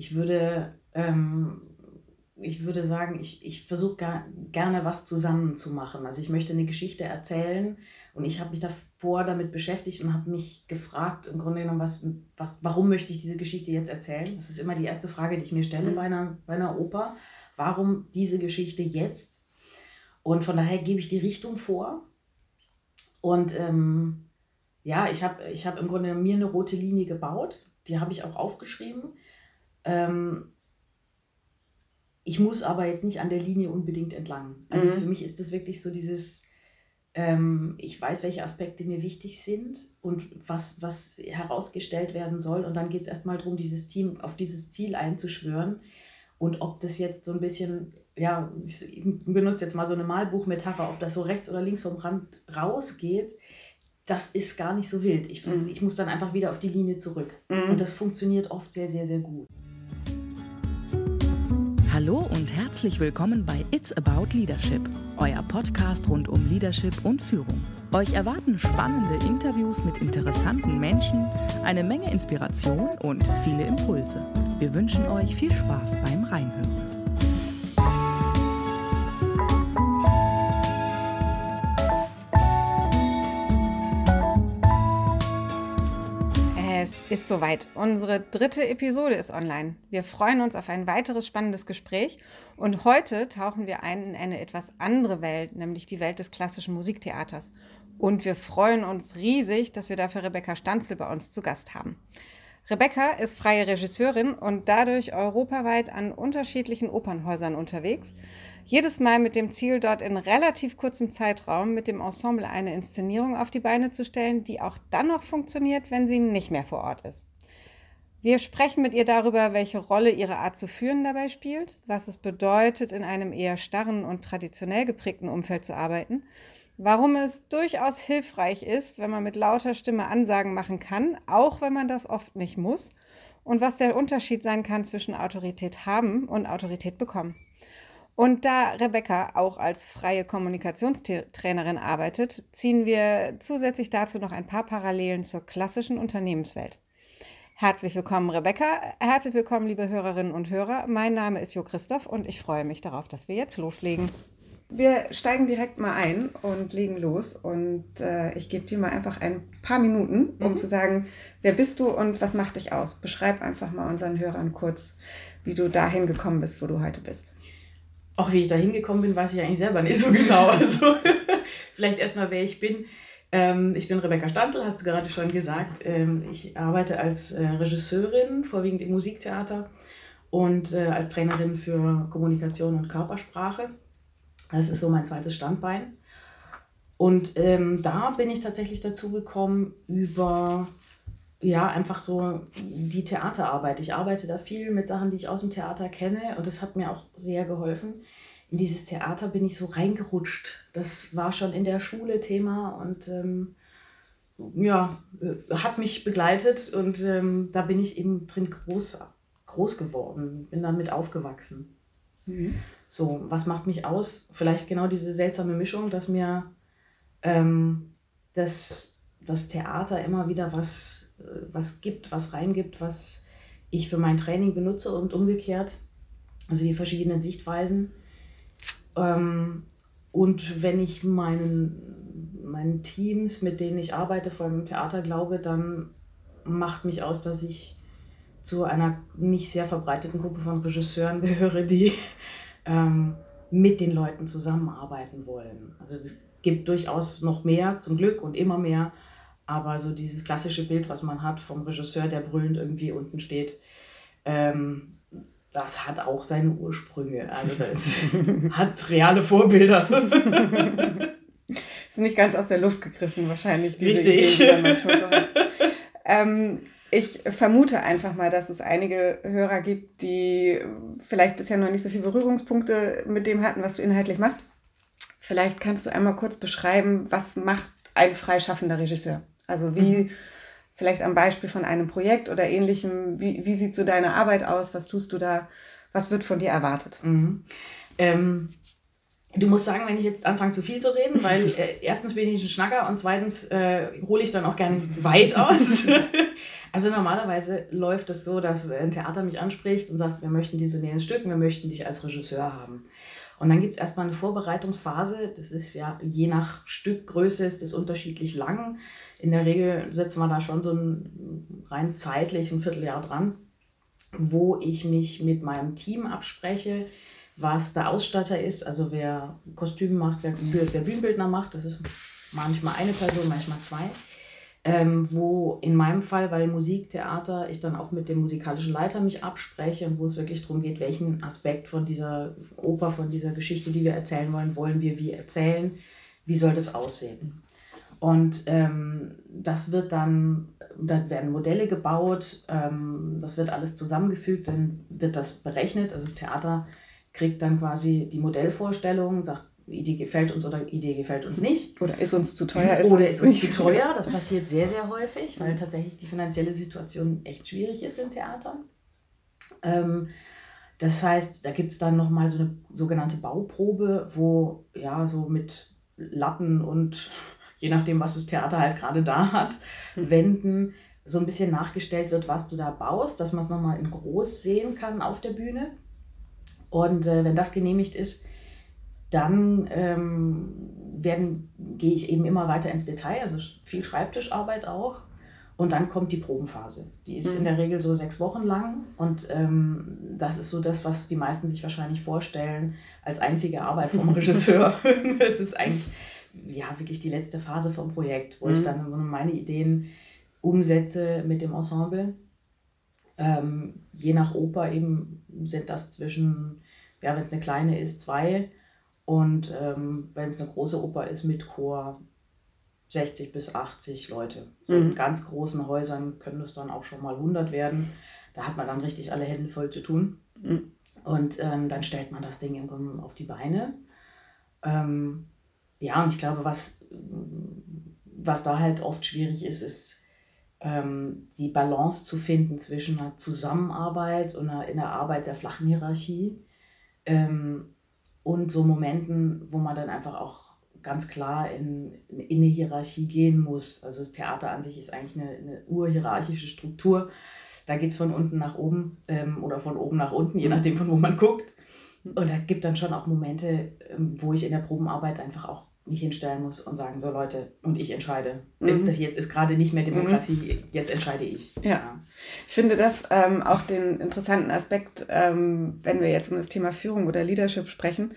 ich würde, ähm, ich würde sagen, ich, ich versuche gar, gerne was zusammen zu machen. Also ich möchte eine Geschichte erzählen und ich habe mich davor damit beschäftigt und habe mich gefragt, im Grunde genommen, was, was, warum möchte ich diese Geschichte jetzt erzählen? Das ist immer die erste Frage, die ich mir stelle mhm. bei, einer, bei einer Oper. Warum diese Geschichte jetzt? Und von daher gebe ich die Richtung vor. Und ähm, ja, ich habe ich hab im Grunde mir eine rote Linie gebaut. Die habe ich auch aufgeschrieben. Ähm, ich muss aber jetzt nicht an der Linie unbedingt entlang. Also mhm. für mich ist das wirklich so dieses, ähm, ich weiß, welche Aspekte mir wichtig sind und was, was herausgestellt werden soll. Und dann geht es erstmal darum, dieses Team auf dieses Ziel einzuschwören. Und ob das jetzt so ein bisschen, ja, ich benutze jetzt mal so eine Malbuchmetapher, ob das so rechts oder links vom Rand rausgeht, das ist gar nicht so wild. Ich, mhm. ich muss dann einfach wieder auf die Linie zurück. Mhm. Und das funktioniert oft sehr, sehr, sehr gut. Hallo und herzlich willkommen bei It's About Leadership, euer Podcast rund um Leadership und Führung. Euch erwarten spannende Interviews mit interessanten Menschen, eine Menge Inspiration und viele Impulse. Wir wünschen euch viel Spaß beim Reinhören. Ist soweit. Unsere dritte Episode ist online. Wir freuen uns auf ein weiteres spannendes Gespräch und heute tauchen wir ein in eine etwas andere Welt, nämlich die Welt des klassischen Musiktheaters. Und wir freuen uns riesig, dass wir dafür Rebecca Stanzel bei uns zu Gast haben. Rebecca ist freie Regisseurin und dadurch europaweit an unterschiedlichen Opernhäusern unterwegs. Jedes Mal mit dem Ziel, dort in relativ kurzem Zeitraum mit dem Ensemble eine Inszenierung auf die Beine zu stellen, die auch dann noch funktioniert, wenn sie nicht mehr vor Ort ist. Wir sprechen mit ihr darüber, welche Rolle ihre Art zu führen dabei spielt, was es bedeutet, in einem eher starren und traditionell geprägten Umfeld zu arbeiten warum es durchaus hilfreich ist, wenn man mit lauter Stimme Ansagen machen kann, auch wenn man das oft nicht muss, und was der Unterschied sein kann zwischen Autorität haben und Autorität bekommen. Und da Rebecca auch als freie Kommunikationstrainerin arbeitet, ziehen wir zusätzlich dazu noch ein paar Parallelen zur klassischen Unternehmenswelt. Herzlich willkommen, Rebecca. Herzlich willkommen, liebe Hörerinnen und Hörer. Mein Name ist Jo Christoph und ich freue mich darauf, dass wir jetzt loslegen. Wir steigen direkt mal ein und legen los. Und äh, ich gebe dir mal einfach ein paar Minuten, um mhm. zu sagen, wer bist du und was macht dich aus? Beschreib einfach mal unseren Hörern kurz, wie du dahin gekommen bist, wo du heute bist. Auch wie ich dahin gekommen bin, weiß ich eigentlich selber nicht so genau. Also vielleicht erstmal, wer ich bin. Ähm, ich bin Rebecca Stanzel, hast du gerade schon gesagt. Ähm, ich arbeite als äh, Regisseurin, vorwiegend im Musiktheater und äh, als Trainerin für Kommunikation und Körpersprache. Das ist so mein zweites Standbein. Und ähm, da bin ich tatsächlich dazu gekommen über, ja, einfach so die Theaterarbeit. Ich arbeite da viel mit Sachen, die ich aus dem Theater kenne und das hat mir auch sehr geholfen. In dieses Theater bin ich so reingerutscht. Das war schon in der Schule Thema und ähm, ja, hat mich begleitet und ähm, da bin ich eben drin groß, groß geworden, bin damit aufgewachsen. Mhm. So, was macht mich aus? Vielleicht genau diese seltsame Mischung, dass mir ähm, das, das Theater immer wieder was, äh, was gibt, was reingibt, was ich für mein Training benutze und umgekehrt. Also die verschiedenen Sichtweisen. Ähm, und wenn ich meinen, meinen Teams, mit denen ich arbeite, vor allem im Theater, glaube, dann macht mich aus, dass ich zu einer nicht sehr verbreiteten Gruppe von Regisseuren gehöre, die ähm, mit den Leuten zusammenarbeiten wollen. Also es gibt durchaus noch mehr, zum Glück und immer mehr, aber so dieses klassische Bild, was man hat vom Regisseur, der brüllend irgendwie unten steht, ähm, das hat auch seine Ursprünge. Also das hat reale Vorbilder. ist nicht ganz aus der Luft gegriffen wahrscheinlich, diese Richtig. Ideen, die man manchmal so hat. Ähm, ich vermute einfach mal, dass es einige Hörer gibt, die vielleicht bisher noch nicht so viele Berührungspunkte mit dem hatten, was du inhaltlich machst. Vielleicht kannst du einmal kurz beschreiben, was macht ein freischaffender Regisseur? Also wie, mhm. vielleicht am Beispiel von einem Projekt oder ähnlichem, wie, wie sieht so deine Arbeit aus? Was tust du da? Was wird von dir erwartet? Mhm. Ähm, Du musst sagen, wenn ich jetzt anfange zu viel zu reden, weil äh, erstens bin ich ein Schnacker und zweitens äh, hole ich dann auch gern weit aus. also normalerweise läuft es so, dass ein Theater mich anspricht und sagt, wir möchten diese nächsten Stücken, wir möchten dich als Regisseur haben. Und dann gibt es erstmal eine Vorbereitungsphase. Das ist ja je nach Stückgröße ist das unterschiedlich lang. In der Regel setzen wir da schon so ein rein zeitlich ein Vierteljahr dran, wo ich mich mit meinem Team abspreche, was der Ausstatter ist, also wer Kostüm macht, wer, wer Bühnenbildner macht. Das ist manchmal eine Person, manchmal zwei ähm, wo in meinem Fall, weil Musiktheater, ich dann auch mit dem musikalischen Leiter mich abspreche und wo es wirklich darum geht, welchen Aspekt von dieser Oper, von dieser Geschichte, die wir erzählen wollen, wollen wir wie erzählen, wie soll das aussehen. Und ähm, das wird dann, da werden Modelle gebaut, ähm, das wird alles zusammengefügt, dann wird das berechnet, also das Theater kriegt dann quasi die Modellvorstellung, sagt, Idee gefällt uns oder Idee gefällt uns nicht. Oder ist uns zu teuer. Ist oder uns ist uns zu teuer. Das passiert sehr, sehr häufig, weil tatsächlich die finanzielle Situation echt schwierig ist in Theatern. Ähm, das heißt, da gibt es dann nochmal so eine sogenannte Bauprobe, wo ja so mit Latten und je nachdem, was das Theater halt gerade da hat, hm. Wänden so ein bisschen nachgestellt wird, was du da baust, dass man es nochmal in groß sehen kann auf der Bühne. Und äh, wenn das genehmigt ist, dann ähm, werden, gehe ich eben immer weiter ins Detail, also viel Schreibtischarbeit auch. Und dann kommt die Probenphase. Die ist mhm. in der Regel so sechs Wochen lang. Und ähm, das ist so das, was die meisten sich wahrscheinlich vorstellen als einzige Arbeit vom Regisseur. das ist eigentlich ja wirklich die letzte Phase vom Projekt, wo mhm. ich dann meine Ideen umsetze mit dem Ensemble. Ähm, je nach Oper eben sind das zwischen, ja, wenn es eine kleine ist, zwei und ähm, wenn es eine große Oper ist mit Chor, 60 bis 80 Leute. So mhm. in ganz großen Häusern können es dann auch schon mal 100 werden. Da hat man dann richtig alle Hände voll zu tun. Mhm. Und ähm, dann stellt man das Ding im Grunde auf die Beine. Ähm, ja, und ich glaube, was, was da halt oft schwierig ist, ist ähm, die Balance zu finden zwischen einer Zusammenarbeit und einer, in der Arbeit der flachen Hierarchie. Ähm, und so Momenten, wo man dann einfach auch ganz klar in, in eine Hierarchie gehen muss. Also das Theater an sich ist eigentlich eine, eine urhierarchische Struktur. Da geht es von unten nach oben ähm, oder von oben nach unten, je nachdem, von wo man guckt. Und da gibt dann schon auch Momente, ähm, wo ich in der Probenarbeit einfach auch mich hinstellen muss und sagen, so Leute, und ich entscheide. Mhm. Jetzt ist gerade nicht mehr Demokratie, mhm. jetzt entscheide ich. Ja. ja. Ich finde das ähm, auch den interessanten Aspekt, ähm, wenn wir jetzt um das Thema Führung oder Leadership sprechen,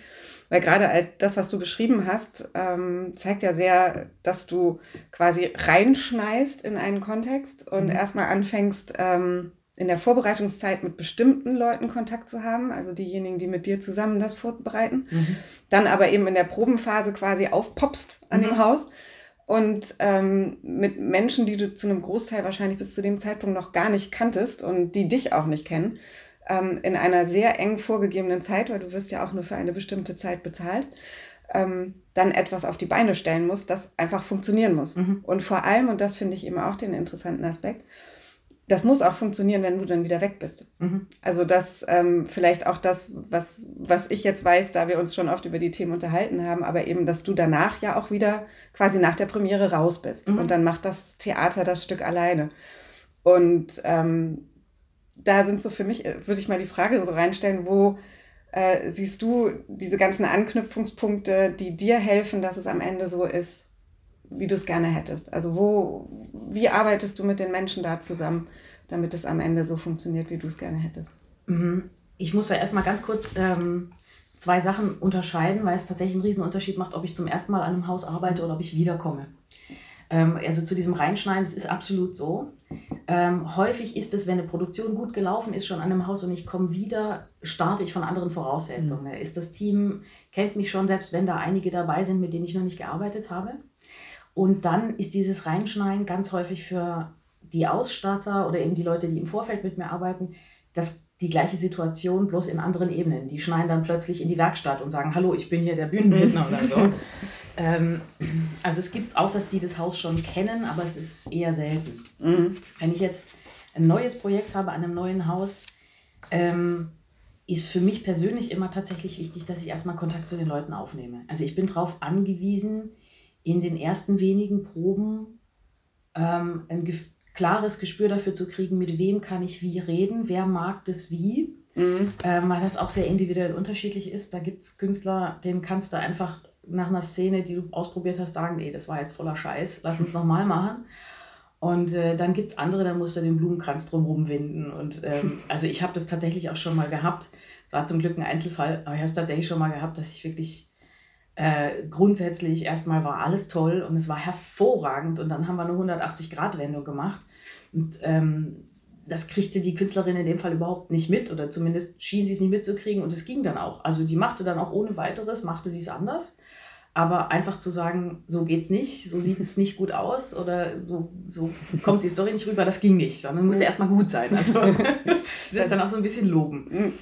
weil gerade das, was du beschrieben hast, ähm, zeigt ja sehr, dass du quasi reinschneist in einen Kontext und mhm. erstmal anfängst, ähm, in der Vorbereitungszeit mit bestimmten Leuten Kontakt zu haben, also diejenigen, die mit dir zusammen das vorbereiten, mhm. dann aber eben in der Probenphase quasi aufpoppst an mhm. dem Haus und ähm, mit Menschen, die du zu einem Großteil wahrscheinlich bis zu dem Zeitpunkt noch gar nicht kanntest und die dich auch nicht kennen, ähm, in einer sehr eng vorgegebenen Zeit, weil du wirst ja auch nur für eine bestimmte Zeit bezahlt, ähm, dann etwas auf die Beine stellen musst, das einfach funktionieren muss. Mhm. Und vor allem, und das finde ich eben auch den interessanten Aspekt, das muss auch funktionieren, wenn du dann wieder weg bist. Mhm. Also das ähm, vielleicht auch das, was, was ich jetzt weiß, da wir uns schon oft über die Themen unterhalten haben, aber eben, dass du danach ja auch wieder quasi nach der Premiere raus bist. Mhm. Und dann macht das Theater das Stück alleine. Und ähm, da sind so für mich, äh, würde ich mal die Frage so reinstellen, wo äh, siehst du diese ganzen Anknüpfungspunkte, die dir helfen, dass es am Ende so ist, wie du es gerne hättest? Also wo, wie arbeitest du mit den Menschen da zusammen, damit es am Ende so funktioniert, wie du es gerne hättest? Mhm. Ich muss ja erstmal ganz kurz ähm, zwei Sachen unterscheiden, weil es tatsächlich einen Riesenunterschied macht, ob ich zum ersten Mal an einem Haus arbeite oder ob ich wiederkomme. Ähm, also zu diesem Reinschneiden, das ist absolut so. Ähm, häufig ist es, wenn eine Produktion gut gelaufen ist, schon an einem Haus und ich komme wieder, starte ich von anderen Voraussetzungen. Mhm. Ist das Team, kennt mich schon, selbst wenn da einige dabei sind, mit denen ich noch nicht gearbeitet habe. Und dann ist dieses Reinschneiden ganz häufig für die Ausstatter oder eben die Leute, die im Vorfeld mit mir arbeiten, das die gleiche Situation, bloß in anderen Ebenen. Die schneiden dann plötzlich in die Werkstatt und sagen, hallo, ich bin hier der Bühnenbildner oder so. Ähm, also es gibt auch, dass die das Haus schon kennen, aber es ist eher selten. Mhm. Wenn ich jetzt ein neues Projekt habe an einem neuen Haus, ähm, ist für mich persönlich immer tatsächlich wichtig, dass ich erstmal Kontakt zu den Leuten aufnehme. Also ich bin darauf angewiesen, in den ersten wenigen Proben ähm, ein gef klares Gespür dafür zu kriegen, mit wem kann ich wie reden, wer mag das wie, mhm. ähm, weil das auch sehr individuell unterschiedlich ist. Da gibt es Künstler, denen kannst du einfach nach einer Szene, die du ausprobiert hast, sagen, nee, das war jetzt voller Scheiß, lass uns nochmal machen. Und äh, dann gibt es andere, da musst du den Blumenkranz drumherum winden. Und ähm, also ich habe das tatsächlich auch schon mal gehabt. Es war zum Glück ein Einzelfall, aber ich habe es tatsächlich schon mal gehabt, dass ich wirklich äh, grundsätzlich erstmal war alles toll und es war hervorragend. Und dann haben wir eine 180-Grad-Wendung gemacht. Und ähm, das kriegte die Künstlerin in dem Fall überhaupt nicht mit oder zumindest schien sie es nicht mitzukriegen und es ging dann auch. Also die machte dann auch ohne weiteres, machte sie es anders. Aber einfach zu sagen, so geht's nicht, so sieht es nicht gut aus oder so, so kommt die Story nicht rüber, das ging nicht, sondern musste erstmal gut sein. Also das ist dann auch so ein bisschen loben. Mhm.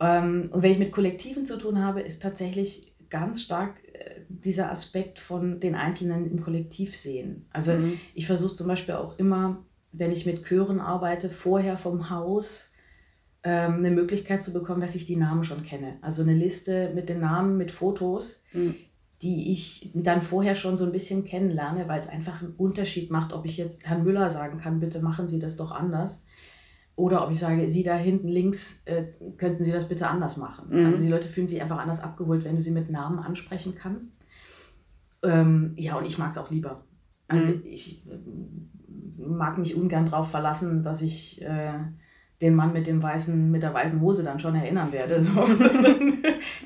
Ähm, und wenn ich mit Kollektiven zu tun habe, ist tatsächlich ganz stark äh, dieser Aspekt von den Einzelnen im Kollektiv sehen. Also mhm. ich versuche zum Beispiel auch immer, wenn ich mit Chören arbeite, vorher vom Haus ähm, eine Möglichkeit zu bekommen, dass ich die Namen schon kenne. Also eine Liste mit den Namen, mit Fotos. Mhm die ich dann vorher schon so ein bisschen kennenlerne, weil es einfach einen Unterschied macht, ob ich jetzt Herrn Müller sagen kann, bitte machen Sie das doch anders. Oder ob ich sage, Sie da hinten links, äh, könnten Sie das bitte anders machen. Mhm. Also die Leute fühlen sich einfach anders abgeholt, wenn du sie mit Namen ansprechen kannst. Ähm, ja, und ich mag es auch lieber. Also mhm. ich äh, mag mich ungern darauf verlassen, dass ich äh, den Mann mit, dem weißen, mit der weißen Hose dann schon erinnern werde. So.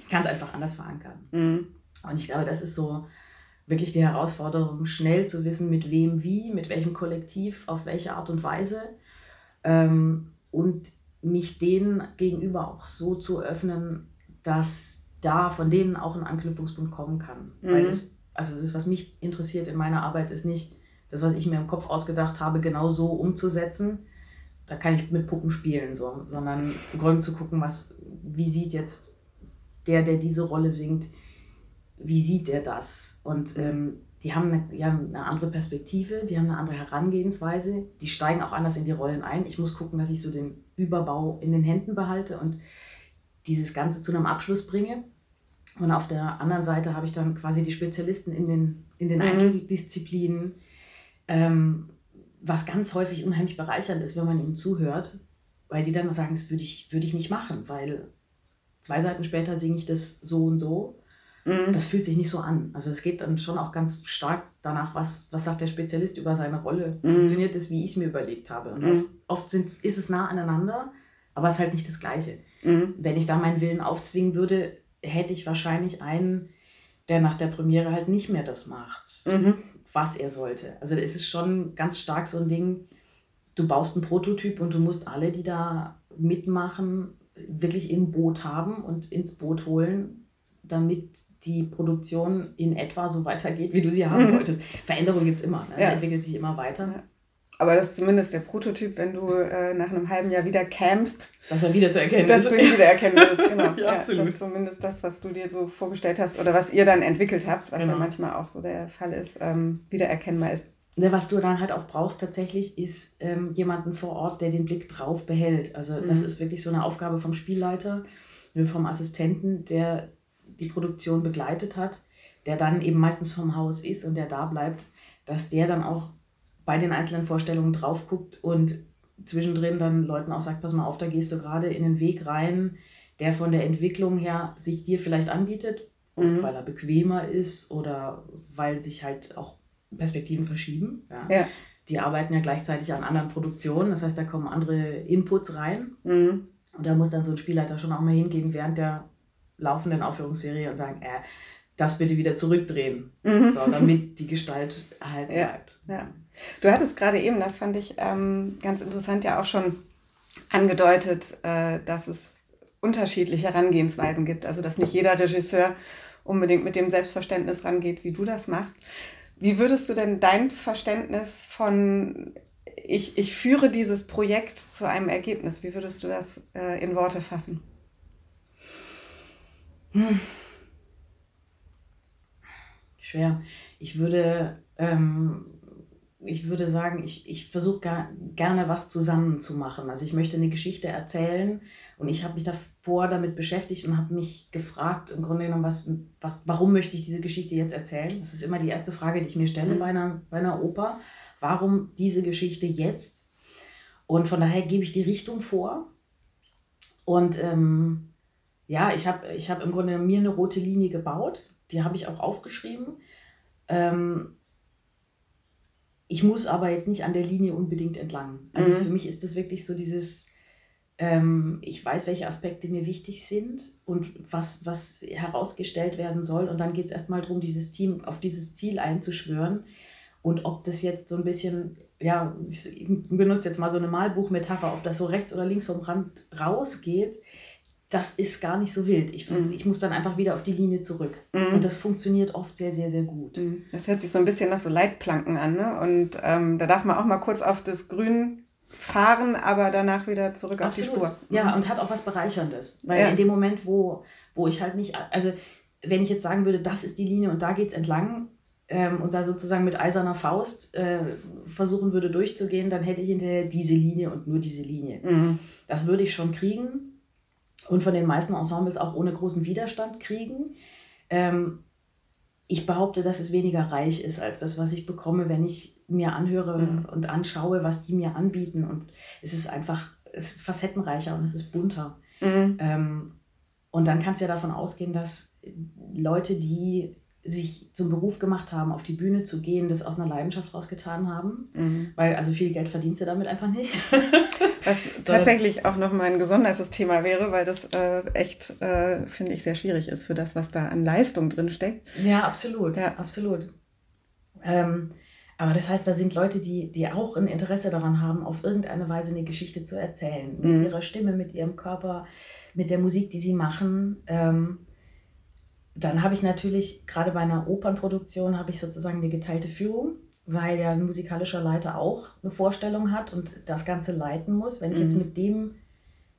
ich kann es einfach anders verankern. Mhm. Und ich glaube, das ist so wirklich die Herausforderung, schnell zu wissen, mit wem wie, mit welchem Kollektiv, auf welche Art und Weise. Ähm, und mich denen gegenüber auch so zu öffnen, dass da von denen auch ein Anknüpfungspunkt kommen kann. Mhm. Weil das, also das, was mich interessiert in meiner Arbeit, ist nicht das, was ich mir im Kopf ausgedacht habe, genau so umzusetzen. Da kann ich mit Puppen spielen, so, sondern im Grunde zu gucken, was, wie sieht jetzt der, der diese Rolle singt, wie sieht er das? Und ähm, die haben eine, ja, eine andere Perspektive, die haben eine andere Herangehensweise, die steigen auch anders in die Rollen ein. Ich muss gucken, dass ich so den Überbau in den Händen behalte und dieses Ganze zu einem Abschluss bringe. Und auf der anderen Seite habe ich dann quasi die Spezialisten in den, in den mhm. Einzeldisziplinen, ähm, was ganz häufig unheimlich bereichernd ist, wenn man ihnen zuhört, weil die dann sagen, das würde ich, würde ich nicht machen, weil zwei Seiten später singe ich das so und so Mhm. Das fühlt sich nicht so an. Also es geht dann schon auch ganz stark danach, was, was sagt der Spezialist über seine Rolle. Mhm. Funktioniert das, wie ich es mir überlegt habe. Und mhm. oft, oft ist es nah aneinander, aber es ist halt nicht das Gleiche. Mhm. Wenn ich da meinen Willen aufzwingen würde, hätte ich wahrscheinlich einen, der nach der Premiere halt nicht mehr das macht, mhm. was er sollte. Also es ist schon ganz stark so ein Ding, du baust einen Prototyp und du musst alle, die da mitmachen, wirklich im Boot haben und ins Boot holen, damit die Produktion in etwa so weitergeht, wie du sie haben mhm. wolltest. Veränderung gibt es immer, ne? ja. es entwickelt sich immer weiter. Ja. Aber das ist zumindest der Prototyp, wenn du äh, nach einem halben Jahr wieder campst. Dass er wieder zu erkennen dass ist. Dass du ihn wieder erkennen wirst, genau. ja, absolut. das ist zumindest das, was du dir so vorgestellt hast oder was ihr dann entwickelt habt, was genau. ja manchmal auch so der Fall ist, ähm, wieder erkennbar ist. Ne, was du dann halt auch brauchst tatsächlich, ist ähm, jemanden vor Ort, der den Blick drauf behält. Also mhm. das ist wirklich so eine Aufgabe vom Spielleiter, vom Assistenten, der die Produktion begleitet hat, der dann eben meistens vom Haus ist und der da bleibt, dass der dann auch bei den einzelnen Vorstellungen drauf guckt und zwischendrin dann Leuten auch sagt, pass mal auf, da gehst du gerade in einen Weg rein, der von der Entwicklung her sich dir vielleicht anbietet, mhm. weil er bequemer ist oder weil sich halt auch Perspektiven verschieben. Ja. ja. Die arbeiten ja gleichzeitig an anderen Produktionen, das heißt, da kommen andere Inputs rein. Mhm. Und da muss dann so ein Spielleiter schon auch mal hingehen, während der laufenden Aufführungsserie und sagen, äh, das bitte wieder zurückdrehen, mhm. so, damit die Gestalt erhalten ja, bleibt. Ja. Du hattest gerade eben, das fand ich ähm, ganz interessant, ja auch schon angedeutet, äh, dass es unterschiedliche Herangehensweisen gibt. Also dass nicht jeder Regisseur unbedingt mit dem Selbstverständnis rangeht, wie du das machst. Wie würdest du denn dein Verständnis von ich, ich führe dieses Projekt zu einem Ergebnis, wie würdest du das äh, in Worte fassen? Hm. Schwer. Ich würde, ähm, ich würde sagen, ich, ich versuche gar, gerne was zusammen zu machen. Also ich möchte eine Geschichte erzählen Und ich habe mich davor damit beschäftigt und habe mich gefragt, im Grunde genommen, was, was, warum möchte ich diese Geschichte jetzt erzählen? Das ist immer die erste Frage, die ich mir stelle mhm. bei, einer, bei einer Oper. Warum diese Geschichte jetzt? Und von daher gebe ich die Richtung vor. Und ähm, ja, ich habe ich hab im Grunde mir eine rote Linie gebaut. Die habe ich auch aufgeschrieben. Ähm, ich muss aber jetzt nicht an der Linie unbedingt entlang. Also mhm. für mich ist das wirklich so dieses, ähm, ich weiß, welche Aspekte mir wichtig sind und was, was herausgestellt werden soll. Und dann geht es erstmal darum, dieses Team auf dieses Ziel einzuschwören. Und ob das jetzt so ein bisschen, ja, ich benutze jetzt mal so eine Malbuchmetapher, ob das so rechts oder links vom Rand rausgeht, das ist gar nicht so wild. Ich, mhm. ich muss dann einfach wieder auf die Linie zurück. Mhm. Und das funktioniert oft sehr, sehr, sehr gut. Mhm. Das hört sich so ein bisschen nach so Leitplanken an. Ne? Und ähm, da darf man auch mal kurz auf das Grün fahren, aber danach wieder zurück Absolut. auf die Spur. Ja, mhm. und hat auch was Bereicherndes. Weil ja. in dem Moment, wo, wo ich halt nicht, also wenn ich jetzt sagen würde, das ist die Linie und da geht es entlang, ähm, und da sozusagen mit eiserner Faust äh, versuchen würde durchzugehen, dann hätte ich hinterher diese Linie und nur diese Linie. Mhm. Das würde ich schon kriegen und von den meisten Ensembles auch ohne großen Widerstand kriegen. Ähm, ich behaupte, dass es weniger reich ist als das, was ich bekomme, wenn ich mir anhöre mhm. und anschaue, was die mir anbieten. Und es ist einfach, es ist facettenreicher und es ist bunter. Mhm. Ähm, und dann kannst du ja davon ausgehen, dass Leute, die sich zum Beruf gemacht haben, auf die Bühne zu gehen, das aus einer Leidenschaft rausgetan haben. Mhm. Weil also viel Geld verdienst du damit einfach nicht. Was tatsächlich auch nochmal ein gesondertes Thema wäre, weil das äh, echt, äh, finde ich, sehr schwierig ist für das, was da an Leistung drin steckt. Ja, absolut. Ja. Absolut. Ähm, aber das heißt, da sind Leute, die, die auch ein Interesse daran haben, auf irgendeine Weise eine Geschichte zu erzählen. Mit mhm. ihrer Stimme, mit ihrem Körper, mit der Musik, die sie machen. Ähm, dann habe ich natürlich, gerade bei einer Opernproduktion, habe ich sozusagen eine geteilte Führung, weil ja ein musikalischer Leiter auch eine Vorstellung hat und das Ganze leiten muss. Wenn ich jetzt mhm. mit dem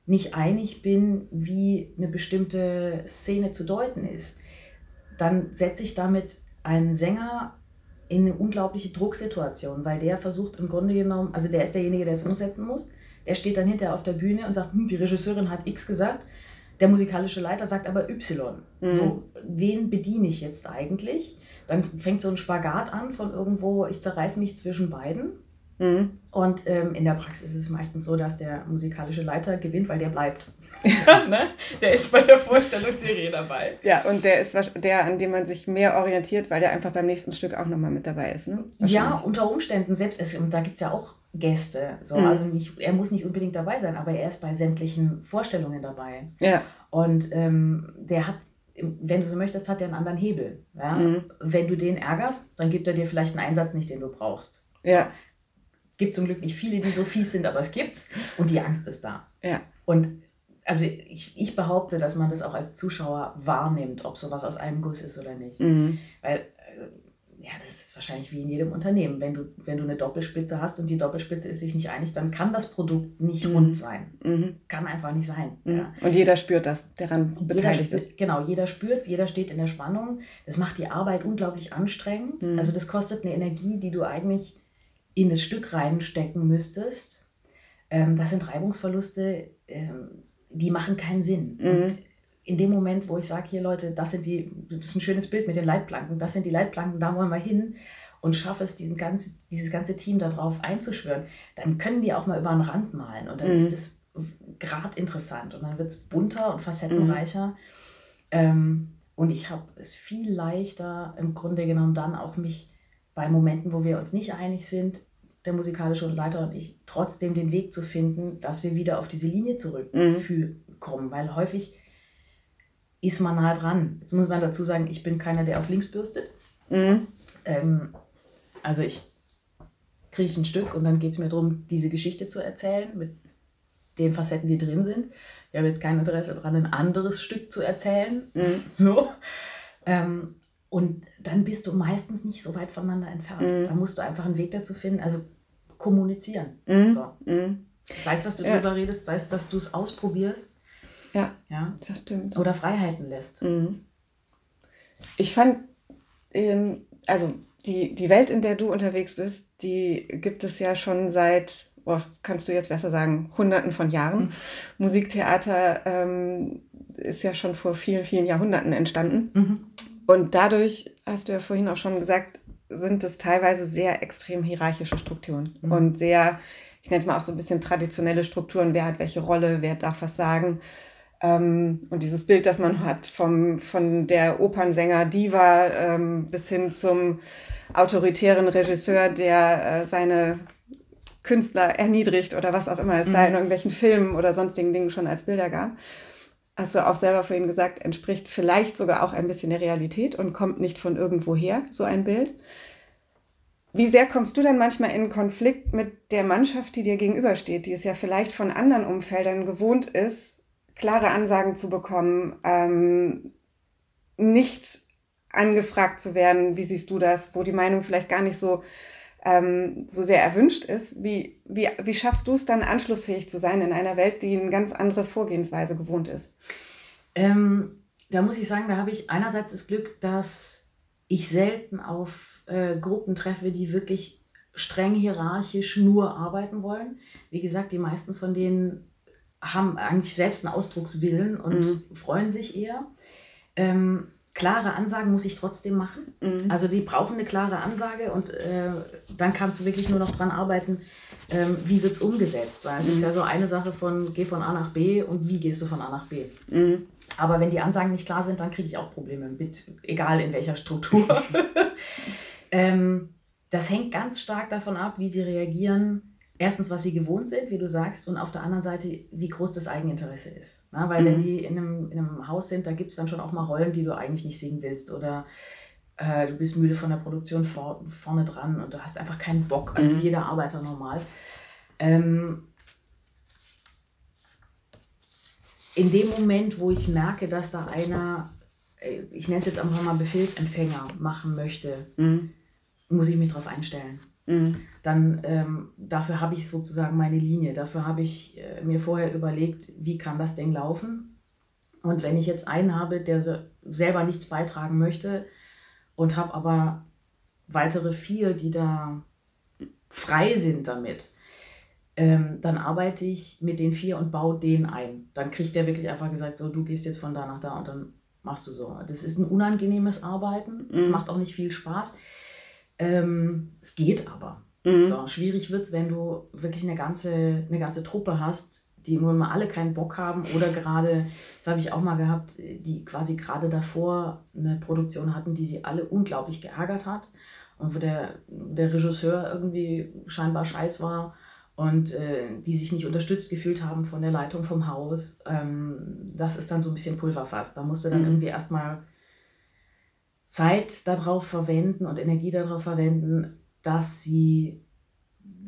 nicht einig bin, wie eine bestimmte Szene zu deuten ist, dann setze ich damit einen Sänger in eine unglaubliche Drucksituation, weil der versucht im Grunde genommen, also der ist derjenige, der es umsetzen muss, der steht dann hinterher auf der Bühne und sagt, hm, die Regisseurin hat X gesagt der musikalische Leiter sagt aber Y. Mhm. So, wen bediene ich jetzt eigentlich? Dann fängt so ein Spagat an von irgendwo, ich zerreiß mich zwischen beiden. Mhm. Und ähm, in der Praxis ist es meistens so, dass der musikalische Leiter gewinnt, weil der bleibt. ne? Der ist bei der Vorstellungsserie dabei. Ja, und der ist der, an dem man sich mehr orientiert, weil der einfach beim nächsten Stück auch nochmal mit dabei ist. Ne? Ja, unter Umständen selbst. Es, und da gibt es ja auch Gäste. So. Mhm. Also nicht, er muss nicht unbedingt dabei sein, aber er ist bei sämtlichen Vorstellungen dabei. Ja. Und ähm, der hat, wenn du so möchtest, hat er einen anderen Hebel. Ja? Mhm. Wenn du den ärgerst, dann gibt er dir vielleicht einen Einsatz nicht, den du brauchst. Ja. Es gibt zum Glück nicht viele, die so fies sind, aber es gibt's. Und die Angst ist da. Ja. Und also ich, ich behaupte, dass man das auch als Zuschauer wahrnimmt, ob sowas aus einem Guss ist oder nicht. Mhm. Weil ja, das ist wahrscheinlich wie in jedem Unternehmen. Wenn du, wenn du eine Doppelspitze hast und die Doppelspitze ist sich nicht einig, dann kann das Produkt nicht mhm. rund sein. Mhm. Kann einfach nicht sein. Mhm. Ja. Und jeder spürt das, daran beteiligt spürt, ist. Genau, jeder spürt es, jeder steht in der Spannung. Das macht die Arbeit unglaublich anstrengend. Mhm. Also das kostet eine Energie, die du eigentlich in das Stück reinstecken müsstest. Ähm, das sind Reibungsverluste, ähm, die machen keinen Sinn. Und mhm in dem Moment, wo ich sage, hier Leute, das sind die, das ist ein schönes Bild mit den Leitplanken, das sind die Leitplanken, da wollen wir hin und schaffe es, diesen ganzen, dieses ganze Team darauf einzuschwören, dann können die auch mal über den Rand malen und dann mhm. ist es gerade interessant und dann wird es bunter und facettenreicher. Mhm. Ähm, und ich habe es viel leichter im Grunde genommen dann auch mich bei Momenten, wo wir uns nicht einig sind, der musikalische Leiter und ich, trotzdem den Weg zu finden, dass wir wieder auf diese Linie zurückkommen, mhm. weil häufig ist man nah dran. Jetzt muss man dazu sagen, ich bin keiner, der auf links bürstet. Mhm. Ähm, also ich kriege ein Stück und dann geht es mir darum, diese Geschichte zu erzählen mit den Facetten, die drin sind. Ich habe jetzt kein Interesse daran, ein anderes Stück zu erzählen. Mhm. So. Ähm, und dann bist du meistens nicht so weit voneinander entfernt. Mhm. Da musst du einfach einen Weg dazu finden, also kommunizieren. Mhm. So. Mhm. Sei es, dass du ja. darüber redest, sei es, dass du es ausprobierst. Ja, ja, das stimmt. Oder Freiheiten lässt. Mhm. Ich fand, ähm, also die, die Welt, in der du unterwegs bist, die gibt es ja schon seit oh, kannst du jetzt besser sagen, Hunderten von Jahren. Mhm. Musiktheater ähm, ist ja schon vor vielen, vielen Jahrhunderten entstanden. Mhm. Und dadurch, hast du ja vorhin auch schon gesagt, sind es teilweise sehr extrem hierarchische Strukturen mhm. und sehr, ich nenne es mal auch so ein bisschen traditionelle Strukturen, wer hat welche Rolle, wer darf was sagen. Ähm, und dieses Bild, das man hat vom, von der Opernsänger Diva ähm, bis hin zum autoritären Regisseur, der äh, seine Künstler erniedrigt oder was auch immer es mhm. da in irgendwelchen Filmen oder sonstigen Dingen schon als Bilder gab. Hast du auch selber vorhin gesagt, entspricht vielleicht sogar auch ein bisschen der Realität und kommt nicht von irgendwoher, so ein Bild. Wie sehr kommst du dann manchmal in Konflikt mit der Mannschaft, die dir gegenübersteht, die es ja vielleicht von anderen Umfeldern gewohnt ist, klare Ansagen zu bekommen, ähm, nicht angefragt zu werden, wie siehst du das, wo die Meinung vielleicht gar nicht so, ähm, so sehr erwünscht ist. Wie, wie, wie schaffst du es dann, anschlussfähig zu sein in einer Welt, die eine ganz andere Vorgehensweise gewohnt ist? Ähm, da muss ich sagen, da habe ich einerseits das Glück, dass ich selten auf äh, Gruppen treffe, die wirklich streng hierarchisch nur arbeiten wollen. Wie gesagt, die meisten von denen haben eigentlich selbst einen Ausdruckswillen und mhm. freuen sich eher. Ähm, klare Ansagen muss ich trotzdem machen. Mhm. Also die brauchen eine klare Ansage und äh, dann kannst du wirklich nur noch dran arbeiten, ähm, wie wird es umgesetzt. Weil es mhm. ist ja so eine Sache von geh von A nach B und wie gehst du von A nach B. Mhm. Aber wenn die Ansagen nicht klar sind, dann kriege ich auch Probleme mit, egal in welcher Struktur. ähm, das hängt ganz stark davon ab, wie sie reagieren erstens, was sie gewohnt sind, wie du sagst, und auf der anderen Seite, wie groß das Eigeninteresse ist. Ja, weil mhm. wenn die in einem, in einem Haus sind, da gibt es dann schon auch mal Rollen, die du eigentlich nicht singen willst oder äh, du bist müde von der Produktion vor, vorne dran und du hast einfach keinen Bock, also mhm. jeder Arbeiter normal. Ähm, in dem Moment, wo ich merke, dass da einer, äh, ich nenne es jetzt einfach mal Befehlsempfänger machen möchte, mhm. muss ich mich darauf einstellen. Mhm. Dann ähm, dafür habe ich sozusagen meine Linie. Dafür habe ich äh, mir vorher überlegt, wie kann das Ding laufen. Und wenn ich jetzt einen habe, der selber nichts beitragen möchte und habe aber weitere vier, die da frei sind damit, ähm, dann arbeite ich mit den vier und baue den ein. Dann kriegt der wirklich einfach gesagt, so, du gehst jetzt von da nach da und dann machst du so. Das ist ein unangenehmes Arbeiten. Das mhm. macht auch nicht viel Spaß. Ähm, es geht aber. Mhm. So, schwierig wird es, wenn du wirklich eine ganze, eine ganze Truppe hast, die nur mal alle keinen Bock haben oder gerade, das habe ich auch mal gehabt, die quasi gerade davor eine Produktion hatten, die sie alle unglaublich geärgert hat und wo der, der Regisseur irgendwie scheinbar scheiß war und äh, die sich nicht unterstützt gefühlt haben von der Leitung vom Haus. Ähm, das ist dann so ein bisschen Pulverfass. Da musste dann mhm. irgendwie erstmal Zeit darauf verwenden und Energie darauf verwenden, dass sie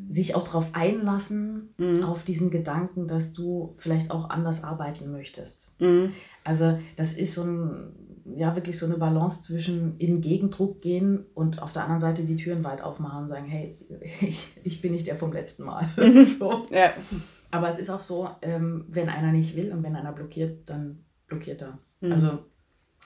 sich auch darauf einlassen, mhm. auf diesen Gedanken, dass du vielleicht auch anders arbeiten möchtest. Mhm. Also das ist so ein, ja, wirklich so eine Balance zwischen in Gegendruck gehen und auf der anderen Seite die Türen weit aufmachen und sagen, hey, ich, ich bin nicht der vom letzten Mal. so. ja. Aber es ist auch so, ähm, wenn einer nicht will und wenn einer blockiert, dann blockiert er. Mhm. Also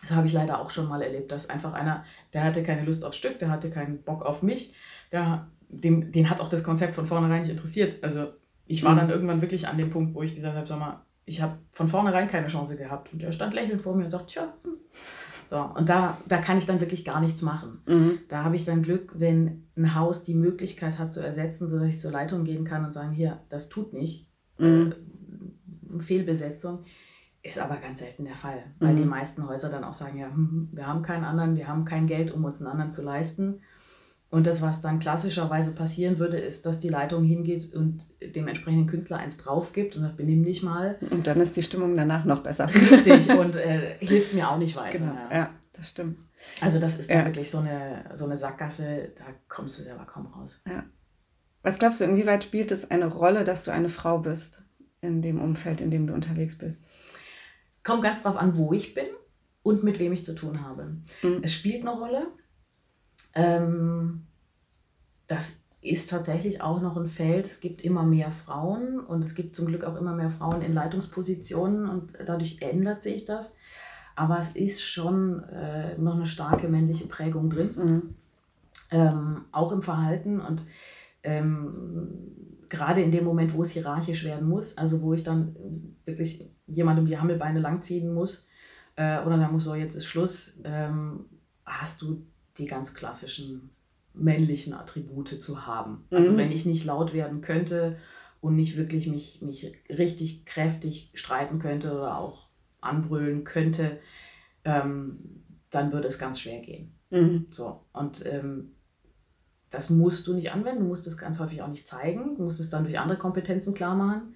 das habe ich leider auch schon mal erlebt, dass einfach einer, der hatte keine Lust aufs Stück, der hatte keinen Bock auf mich, der, dem, den hat auch das Konzept von vornherein nicht interessiert. Also ich war mhm. dann irgendwann wirklich an dem Punkt, wo ich gesagt habe, sag mal, ich habe von vornherein keine Chance gehabt. Und er stand lächelnd vor mir und sagt, tja. So, und da, da kann ich dann wirklich gar nichts machen. Mhm. Da habe ich dann Glück, wenn ein Haus die Möglichkeit hat zu ersetzen, sodass ich zur Leitung gehen kann und sagen, hier, das tut nicht. Mhm. Äh, Fehlbesetzung ist aber ganz selten der Fall, weil mhm. die meisten Häuser dann auch sagen, ja, hm, hm, wir haben keinen anderen, wir haben kein Geld, um uns einen anderen zu leisten. Und das, was dann klassischerweise passieren würde, ist, dass die Leitung hingeht und dem entsprechenden Künstler eins drauf gibt und sagt, benimm dich mal. Und dann ist die Stimmung danach noch besser. Richtig, und äh, hilft mir auch nicht weiter. Genau, ja. ja das stimmt. Also das ist dann wirklich so eine, so eine Sackgasse, da kommst du selber kaum raus. Ja. Was glaubst du, inwieweit spielt es eine Rolle, dass du eine Frau bist in dem Umfeld, in dem du unterwegs bist? Kommt ganz drauf an, wo ich bin und mit wem ich zu tun habe. Mhm. Es spielt eine Rolle. Ähm, das ist tatsächlich auch noch ein Feld. Es gibt immer mehr Frauen und es gibt zum Glück auch immer mehr Frauen in Leitungspositionen und dadurch ändert sich das. Aber es ist schon äh, noch eine starke männliche Prägung drin, mhm. ähm, auch im Verhalten. Und ähm, gerade in dem Moment, wo es hierarchisch werden muss, also wo ich dann wirklich jemandem die Hammelbeine langziehen muss äh, oder dann muss so, jetzt ist Schluss, ähm, hast du die ganz klassischen männlichen Attribute zu haben. Also mhm. wenn ich nicht laut werden könnte und nicht wirklich mich, mich richtig kräftig streiten könnte oder auch anbrüllen könnte, ähm, dann würde es ganz schwer gehen. Mhm. So, und ähm, das musst du nicht anwenden, du musst es ganz häufig auch nicht zeigen, du musst es dann durch andere Kompetenzen klar machen.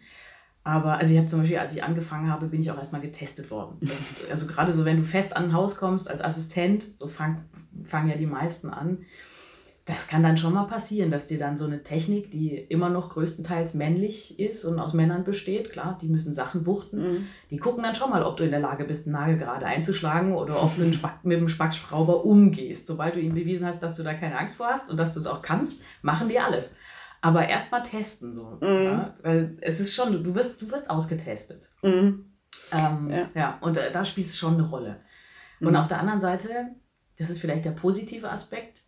Aber also ich habe zum Beispiel, als ich angefangen habe, bin ich auch erstmal getestet worden. Das, also gerade so, wenn du fest an ein Haus kommst als Assistent, so fangen fang ja die meisten an, das kann dann schon mal passieren, dass dir dann so eine Technik, die immer noch größtenteils männlich ist und aus Männern besteht, klar, die müssen Sachen wuchten, mhm. die gucken dann schon mal, ob du in der Lage bist, einen Nagel gerade einzuschlagen oder ob du mit dem Spackschrauber umgehst. Sobald du ihnen bewiesen hast, dass du da keine Angst vor hast und dass du es auch kannst, machen die alles. Aber erst mal testen so. Mhm. Ja? Weil es ist schon, du wirst, du wirst ausgetestet. Mhm. Ähm, ja. ja. und äh, da spielt es schon eine Rolle. Und mhm. auf der anderen Seite, das ist vielleicht der positive Aspekt,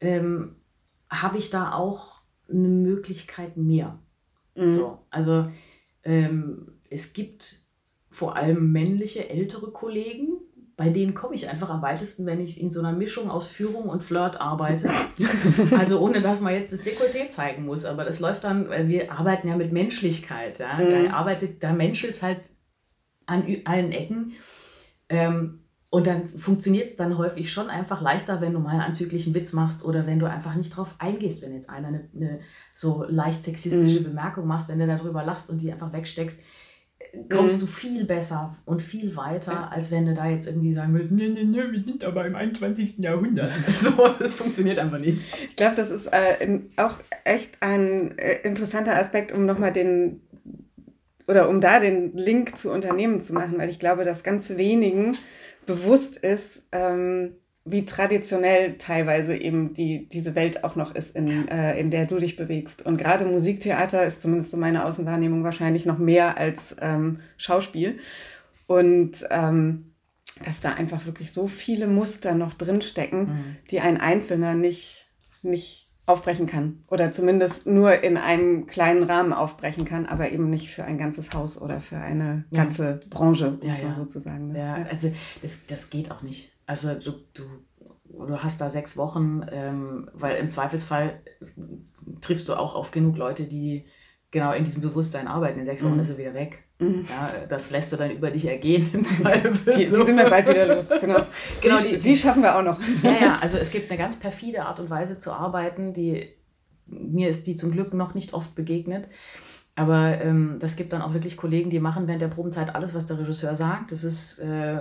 ähm, habe ich da auch eine Möglichkeit mehr. Mhm. So, also ähm, es gibt vor allem männliche, ältere Kollegen, bei denen komme ich einfach am weitesten, wenn ich in so einer Mischung aus Führung und Flirt arbeite. also ohne, dass man jetzt das Dekolleté zeigen muss. Aber das läuft dann, wir arbeiten ja mit Menschlichkeit. Ja? Mhm. Da arbeitet, da menschelt es halt an allen Ecken. Ähm, und dann funktioniert es dann häufig schon einfach leichter, wenn du mal einen anzüglichen Witz machst oder wenn du einfach nicht drauf eingehst, wenn jetzt einer eine, eine so leicht sexistische mhm. Bemerkung machst, wenn du darüber lachst und die einfach wegsteckst, kommst mhm. du viel besser und viel weiter, als wenn du da jetzt irgendwie sagen willst, nee, nee, nee, wir sind aber im 21. Jahrhundert. so, das funktioniert einfach nicht. Ich glaube, das ist äh, auch echt ein äh, interessanter Aspekt, um nochmal den oder um da den Link zu Unternehmen zu machen, weil ich glaube, dass ganz wenigen bewusst ist, ähm, wie traditionell teilweise eben die, diese Welt auch noch ist, in, äh, in der du dich bewegst. Und gerade Musiktheater ist zumindest so meine Außenwahrnehmung wahrscheinlich noch mehr als ähm, Schauspiel. Und ähm, dass da einfach wirklich so viele Muster noch drinstecken, mhm. die ein Einzelner nicht, nicht aufbrechen kann. Oder zumindest nur in einem kleinen Rahmen aufbrechen kann, aber eben nicht für ein ganzes Haus oder für eine ganze ja. Branche, ja, ja. sozusagen. Ne? Ja, also das, das geht auch nicht. Also du, du, du hast da sechs Wochen, ähm, weil im Zweifelsfall triffst du auch auf genug Leute, die genau in diesem Bewusstsein arbeiten. In sechs Wochen mhm. ist er wieder weg. Mhm. Ja, das lässt du dann über dich ergehen im Zweifel. Die, die sind wir bald wieder los. Genau, genau die, die, die, schaffen wir auch noch. Ja, ja, also es gibt eine ganz perfide Art und Weise zu arbeiten, die mir ist die zum Glück noch nicht oft begegnet. Aber ähm, das gibt dann auch wirklich Kollegen, die machen während der Probenzeit alles, was der Regisseur sagt. Das ist, äh,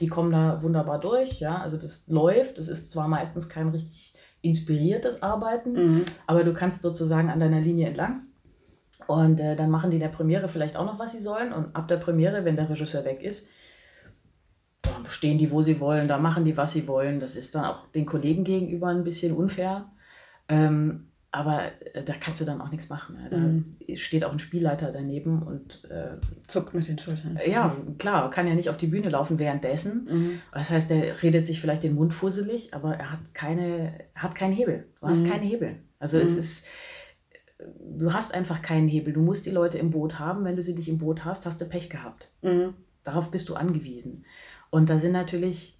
die kommen da wunderbar durch, ja. Also das läuft. Das ist zwar meistens kein richtig inspiriertes Arbeiten, mhm. aber du kannst sozusagen an deiner Linie entlang und äh, dann machen die in der Premiere vielleicht auch noch, was sie sollen. Und ab der Premiere, wenn der Regisseur weg ist, stehen die, wo sie wollen, da machen die, was sie wollen. Das ist dann auch den Kollegen gegenüber ein bisschen unfair. Ähm, aber äh, da kannst du dann auch nichts machen. Ne? Da mhm. steht auch ein Spielleiter daneben und äh, zuckt mit den Schultern. Ja, klar, kann ja nicht auf die Bühne laufen währenddessen. Mhm. Das heißt, der redet sich vielleicht den Mund fusselig, aber er hat keine, hat keinen Hebel. Du hast mhm. keine Hebel. Also es mhm. ist du hast einfach keinen Hebel. Du musst die Leute im Boot haben. Wenn du sie nicht im Boot hast, hast du Pech gehabt. Mhm. Darauf bist du angewiesen. Und da sind natürlich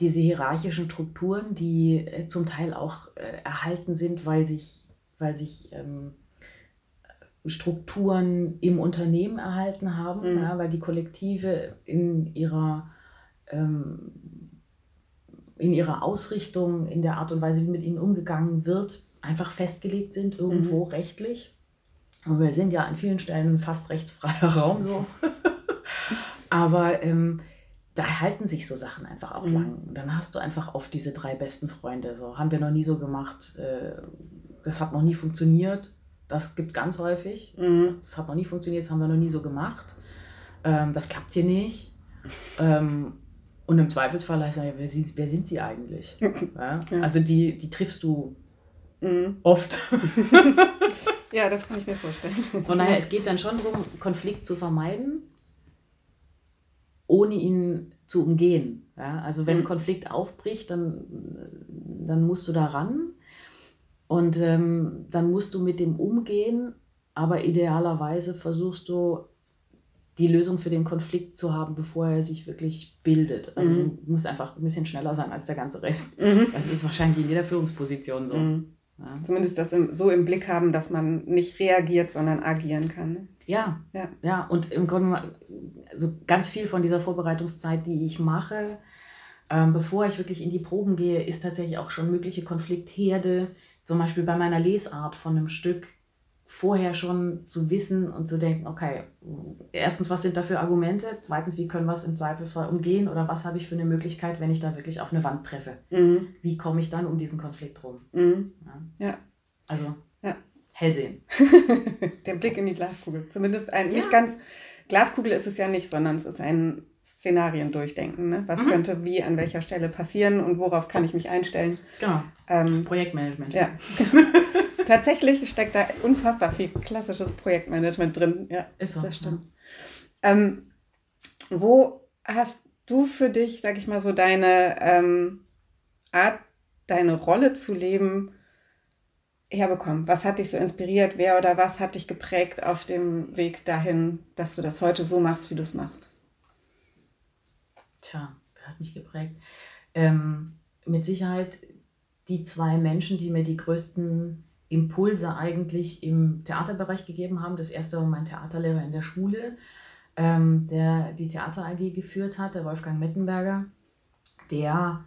diese hierarchischen Strukturen, die äh, zum Teil auch äh, erhalten sind, weil sich, weil sich ähm, Strukturen im Unternehmen erhalten haben, mhm. ja, weil die Kollektive in ihrer, ähm, in ihrer Ausrichtung, in der Art und Weise, wie mit ihnen umgegangen wird, einfach festgelegt sind, irgendwo mhm. rechtlich. Und wir sind ja an vielen Stellen fast rechtsfreier Raum so. Aber ähm, da halten sich so Sachen einfach auch mhm. lang. Dann hast du einfach oft diese drei besten Freunde. So haben wir noch nie so gemacht. Äh, das hat noch nie funktioniert. Das gibt es ganz häufig. Mhm. Das hat noch nie funktioniert, das haben wir noch nie so gemacht. Ähm, das klappt hier nicht. ähm, und im Zweifelsfall heißt ja, wer, wer sind sie eigentlich? Ja? Ja. Also die, die triffst du Mhm. Oft. ja, das kann ich mir vorstellen. Von daher, es geht dann schon darum, Konflikt zu vermeiden, ohne ihn zu umgehen. Ja? Also wenn mhm. Konflikt aufbricht, dann, dann musst du da ran. Und ähm, dann musst du mit dem umgehen, aber idealerweise versuchst du die Lösung für den Konflikt zu haben, bevor er sich wirklich bildet. Also mhm. du musst einfach ein bisschen schneller sein als der ganze Rest. Mhm. Das ist wahrscheinlich in jeder Führungsposition so. Mhm. Ja. Zumindest das im, so im Blick haben, dass man nicht reagiert, sondern agieren kann. Ja, ja, ja. Und im Grunde, also ganz viel von dieser Vorbereitungszeit, die ich mache, ähm, bevor ich wirklich in die Proben gehe, ist tatsächlich auch schon mögliche Konfliktherde. Zum Beispiel bei meiner Lesart von einem Stück vorher schon zu wissen und zu denken, okay, erstens, was sind da für Argumente? Zweitens, wie können wir es im Zweifelsfall umgehen? Oder was habe ich für eine Möglichkeit, wenn ich da wirklich auf eine Wand treffe? Mhm. Wie komme ich dann um diesen Konflikt rum? Mhm. Ja. ja. Also, ja. Hellsehen. Der Blick in die Glaskugel. Zumindest ein, ja. nicht ganz, Glaskugel ist es ja nicht, sondern es ist ein Szenarien durchdenken. Ne? Was mhm. könnte wie an welcher Stelle passieren und worauf kann ich mich einstellen? Genau. Ähm, Projektmanagement. Ja. Tatsächlich steckt da unfassbar viel klassisches Projektmanagement drin. Ja, ist so, das stimmt. Ja. Ähm, wo hast du für dich, sag ich mal so, deine ähm, Art, deine Rolle zu leben herbekommen? Was hat dich so inspiriert? Wer oder was hat dich geprägt auf dem Weg dahin, dass du das heute so machst, wie du es machst? Tja, wer hat mich geprägt? Ähm, mit Sicherheit die zwei Menschen, die mir die größten Impulse eigentlich im Theaterbereich gegeben haben. Das erste war mein Theaterlehrer in der Schule, ähm, der die Theater AG geführt hat, der Wolfgang Mettenberger, der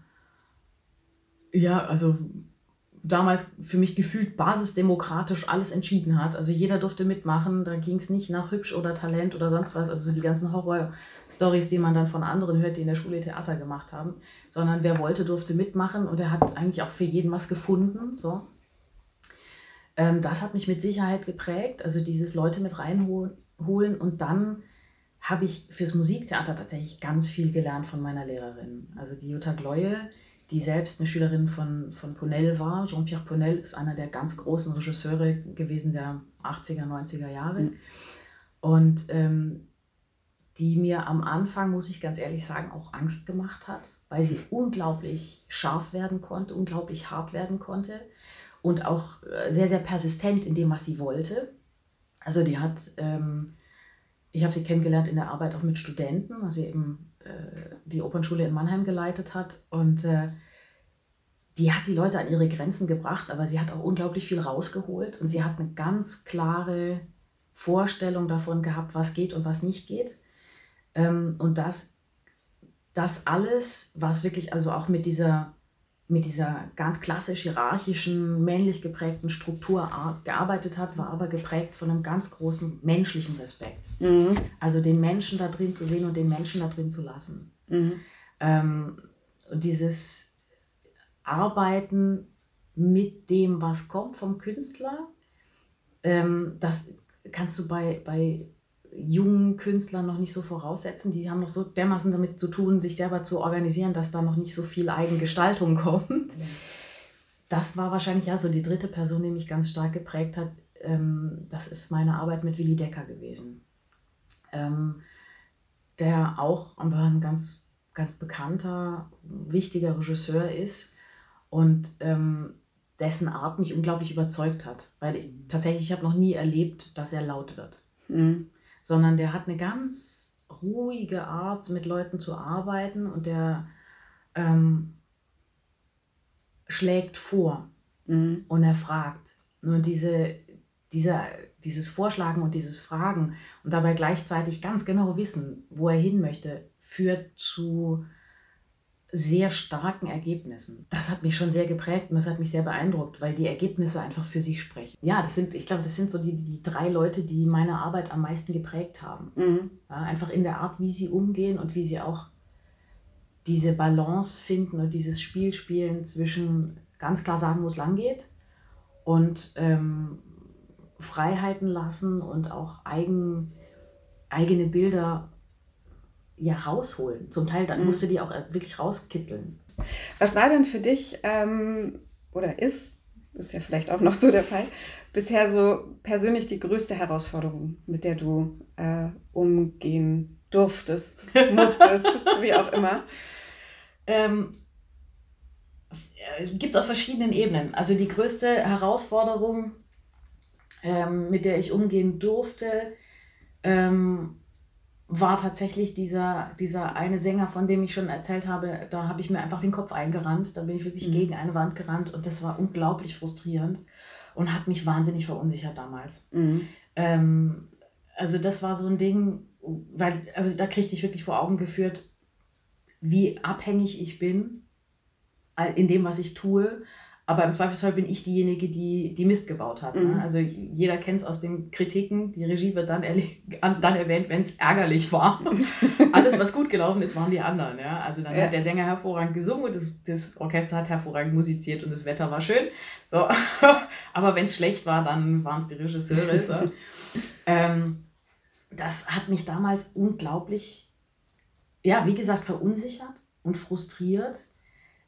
ja, also damals für mich gefühlt basisdemokratisch alles entschieden hat. Also jeder durfte mitmachen, da ging es nicht nach hübsch oder Talent oder sonst was, also die ganzen Horror-Stories, die man dann von anderen hört, die in der Schule Theater gemacht haben, sondern wer wollte, durfte mitmachen und er hat eigentlich auch für jeden was gefunden. So. Ähm, das hat mich mit Sicherheit geprägt, also dieses Leute mit reinholen und dann habe ich fürs Musiktheater tatsächlich ganz viel gelernt von meiner Lehrerin. Also die Jutta Gleue, die selbst eine Schülerin von, von Ponell war. Jean-Pierre Ponell ist einer der ganz großen Regisseure gewesen der 80er, 90er Jahre. Mhm. Und ähm, die mir am Anfang, muss ich ganz ehrlich sagen, auch Angst gemacht hat, weil sie unglaublich scharf werden konnte, unglaublich hart werden konnte und auch äh, sehr, sehr persistent in dem, was sie wollte. Also die hat, ähm, ich habe sie kennengelernt in der Arbeit auch mit Studenten, weil sie eben äh, die Opernschule in Mannheim geleitet hat und äh, die hat die Leute an ihre Grenzen gebracht, aber sie hat auch unglaublich viel rausgeholt und sie hat eine ganz klare Vorstellung davon gehabt, was geht und was nicht geht. Ähm, und das, das alles, was wirklich also auch mit dieser mit dieser ganz klassisch hierarchischen, männlich geprägten Struktur gearbeitet hat, war aber geprägt von einem ganz großen menschlichen Respekt. Mhm. Also den Menschen da drin zu sehen und den Menschen da drin zu lassen. Mhm. Ähm, dieses Arbeiten mit dem, was kommt vom Künstler, ähm, das kannst du bei, bei jungen Künstlern noch nicht so voraussetzen. Die haben noch so dermaßen damit zu tun, sich selber zu organisieren, dass da noch nicht so viel Eigengestaltung kommt. Das war wahrscheinlich ja so die dritte Person, die mich ganz stark geprägt hat. Ähm, das ist meine Arbeit mit Willi Decker gewesen. Ähm, der auch ein ganz, ganz bekannter, wichtiger Regisseur ist und ähm, dessen Art mich unglaublich überzeugt hat. Weil ich tatsächlich, ich habe noch nie erlebt, dass er laut wird. Mhm sondern der hat eine ganz ruhige Art, mit Leuten zu arbeiten und der ähm, schlägt vor mhm. und er fragt. Nur diese, dieser, dieses Vorschlagen und dieses Fragen und dabei gleichzeitig ganz genau wissen, wo er hin möchte, führt zu sehr starken Ergebnissen. Das hat mich schon sehr geprägt und das hat mich sehr beeindruckt, weil die Ergebnisse einfach für sich sprechen. Ja, das sind, ich glaube, das sind so die, die drei Leute, die meine Arbeit am meisten geprägt haben. Mhm. Ja, einfach in der Art, wie sie umgehen und wie sie auch diese Balance finden und dieses Spiel spielen zwischen ganz klar sagen, wo es lang geht und ähm, Freiheiten lassen und auch eigen, eigene Bilder ja rausholen. Zum Teil dann mhm. musst du die auch äh, wirklich rauskitzeln. Was war denn für dich ähm, oder ist, ist ja vielleicht auch noch so der Fall, bisher so persönlich die größte Herausforderung, mit der du äh, umgehen durftest, musstest, wie auch immer? Ähm, gibt es auf verschiedenen Ebenen. Also die größte Herausforderung, ähm, mit der ich umgehen durfte, ähm, war tatsächlich dieser, dieser eine Sänger, von dem ich schon erzählt habe, da habe ich mir einfach den Kopf eingerannt, da bin ich wirklich mhm. gegen eine Wand gerannt und das war unglaublich frustrierend und hat mich wahnsinnig verunsichert damals. Mhm. Ähm, also das war so ein Ding, weil, also da kriegte ich wirklich vor Augen geführt, wie abhängig ich bin in dem, was ich tue. Aber im Zweifelsfall bin ich diejenige, die, die Mist gebaut hat. Ne? Mhm. Also jeder kennt es aus den Kritiken. Die Regie wird dann, dann erwähnt, wenn es ärgerlich war. Alles, was gut gelaufen ist, waren die anderen. Ja? Also dann ja. hat der Sänger hervorragend gesungen und das, das Orchester hat hervorragend musiziert und das Wetter war schön. So. Aber wenn es schlecht war, dann waren es die Regisseure. So. ähm, das hat mich damals unglaublich, ja, wie gesagt, verunsichert und frustriert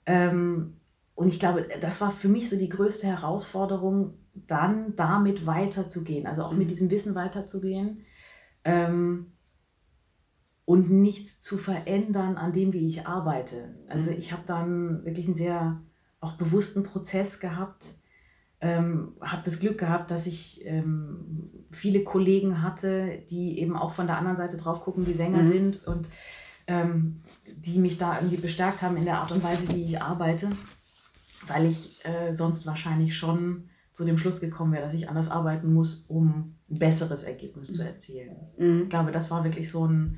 ähm, und ich glaube, das war für mich so die größte Herausforderung, dann damit weiterzugehen, also auch mit mhm. diesem Wissen weiterzugehen ähm, und nichts zu verändern an dem, wie ich arbeite. Also mhm. ich habe dann wirklich einen sehr auch bewussten Prozess gehabt, ähm, habe das Glück gehabt, dass ich ähm, viele Kollegen hatte, die eben auch von der anderen Seite drauf gucken, die Sänger mhm. sind und ähm, die mich da irgendwie bestärkt haben in der Art und Weise, wie ich arbeite, weil ich äh, sonst wahrscheinlich schon zu dem Schluss gekommen wäre, dass ich anders arbeiten muss, um ein besseres Ergebnis zu erzielen. Mhm. Ich glaube, das war wirklich so ein,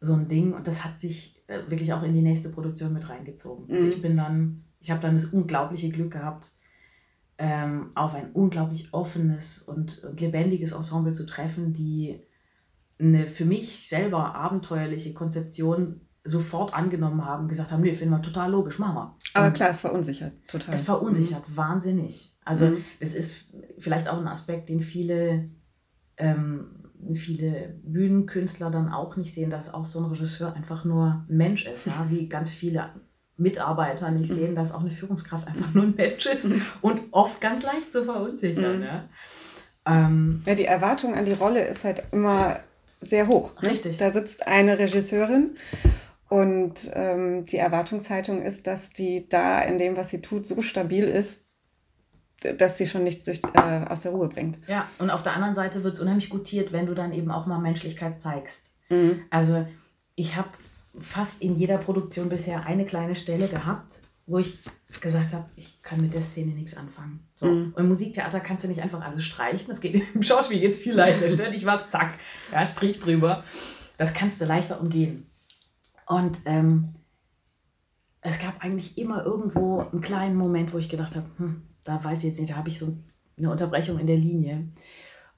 so ein Ding und das hat sich äh, wirklich auch in die nächste Produktion mit reingezogen. Also mhm. Also ich bin dann, ich habe dann das unglaubliche Glück gehabt, ähm, auf ein unglaublich offenes und, und lebendiges Ensemble zu treffen, die eine für mich selber abenteuerliche Konzeption sofort angenommen haben, gesagt haben, nee, finden wir total logisch, machen wir. Aber klar, es verunsichert total. Es verunsichert mhm. wahnsinnig. Also mhm. das ist vielleicht auch ein Aspekt, den viele, ähm, viele Bühnenkünstler dann auch nicht sehen, dass auch so ein Regisseur einfach nur ein Mensch ist, ja? wie ganz viele Mitarbeiter nicht mhm. sehen, dass auch eine Führungskraft einfach nur ein Mensch ist mhm. und oft ganz leicht zu verunsichern. Mhm. Ja? Ähm, ja, die Erwartung an die Rolle ist halt immer sehr hoch. Ne? Richtig. Da sitzt eine Regisseurin und ähm, die Erwartungshaltung ist, dass die da in dem, was sie tut, so stabil ist, dass sie schon nichts durch, äh, aus der Ruhe bringt. Ja, und auf der anderen Seite wird es unheimlich gutiert, wenn du dann eben auch mal Menschlichkeit zeigst. Mhm. Also ich habe fast in jeder Produktion bisher eine kleine Stelle gehabt, wo ich gesagt habe, ich kann mit der Szene nichts anfangen. So. Mhm. Und im Musiktheater kannst du nicht einfach alles streichen. Das geht im Schauspiel jetzt viel leichter. Stell dich was, zack, ja, Strich drüber. Das kannst du leichter umgehen. Und ähm, es gab eigentlich immer irgendwo einen kleinen Moment, wo ich gedacht habe, hm, da weiß ich jetzt nicht, da habe ich so eine Unterbrechung in der Linie.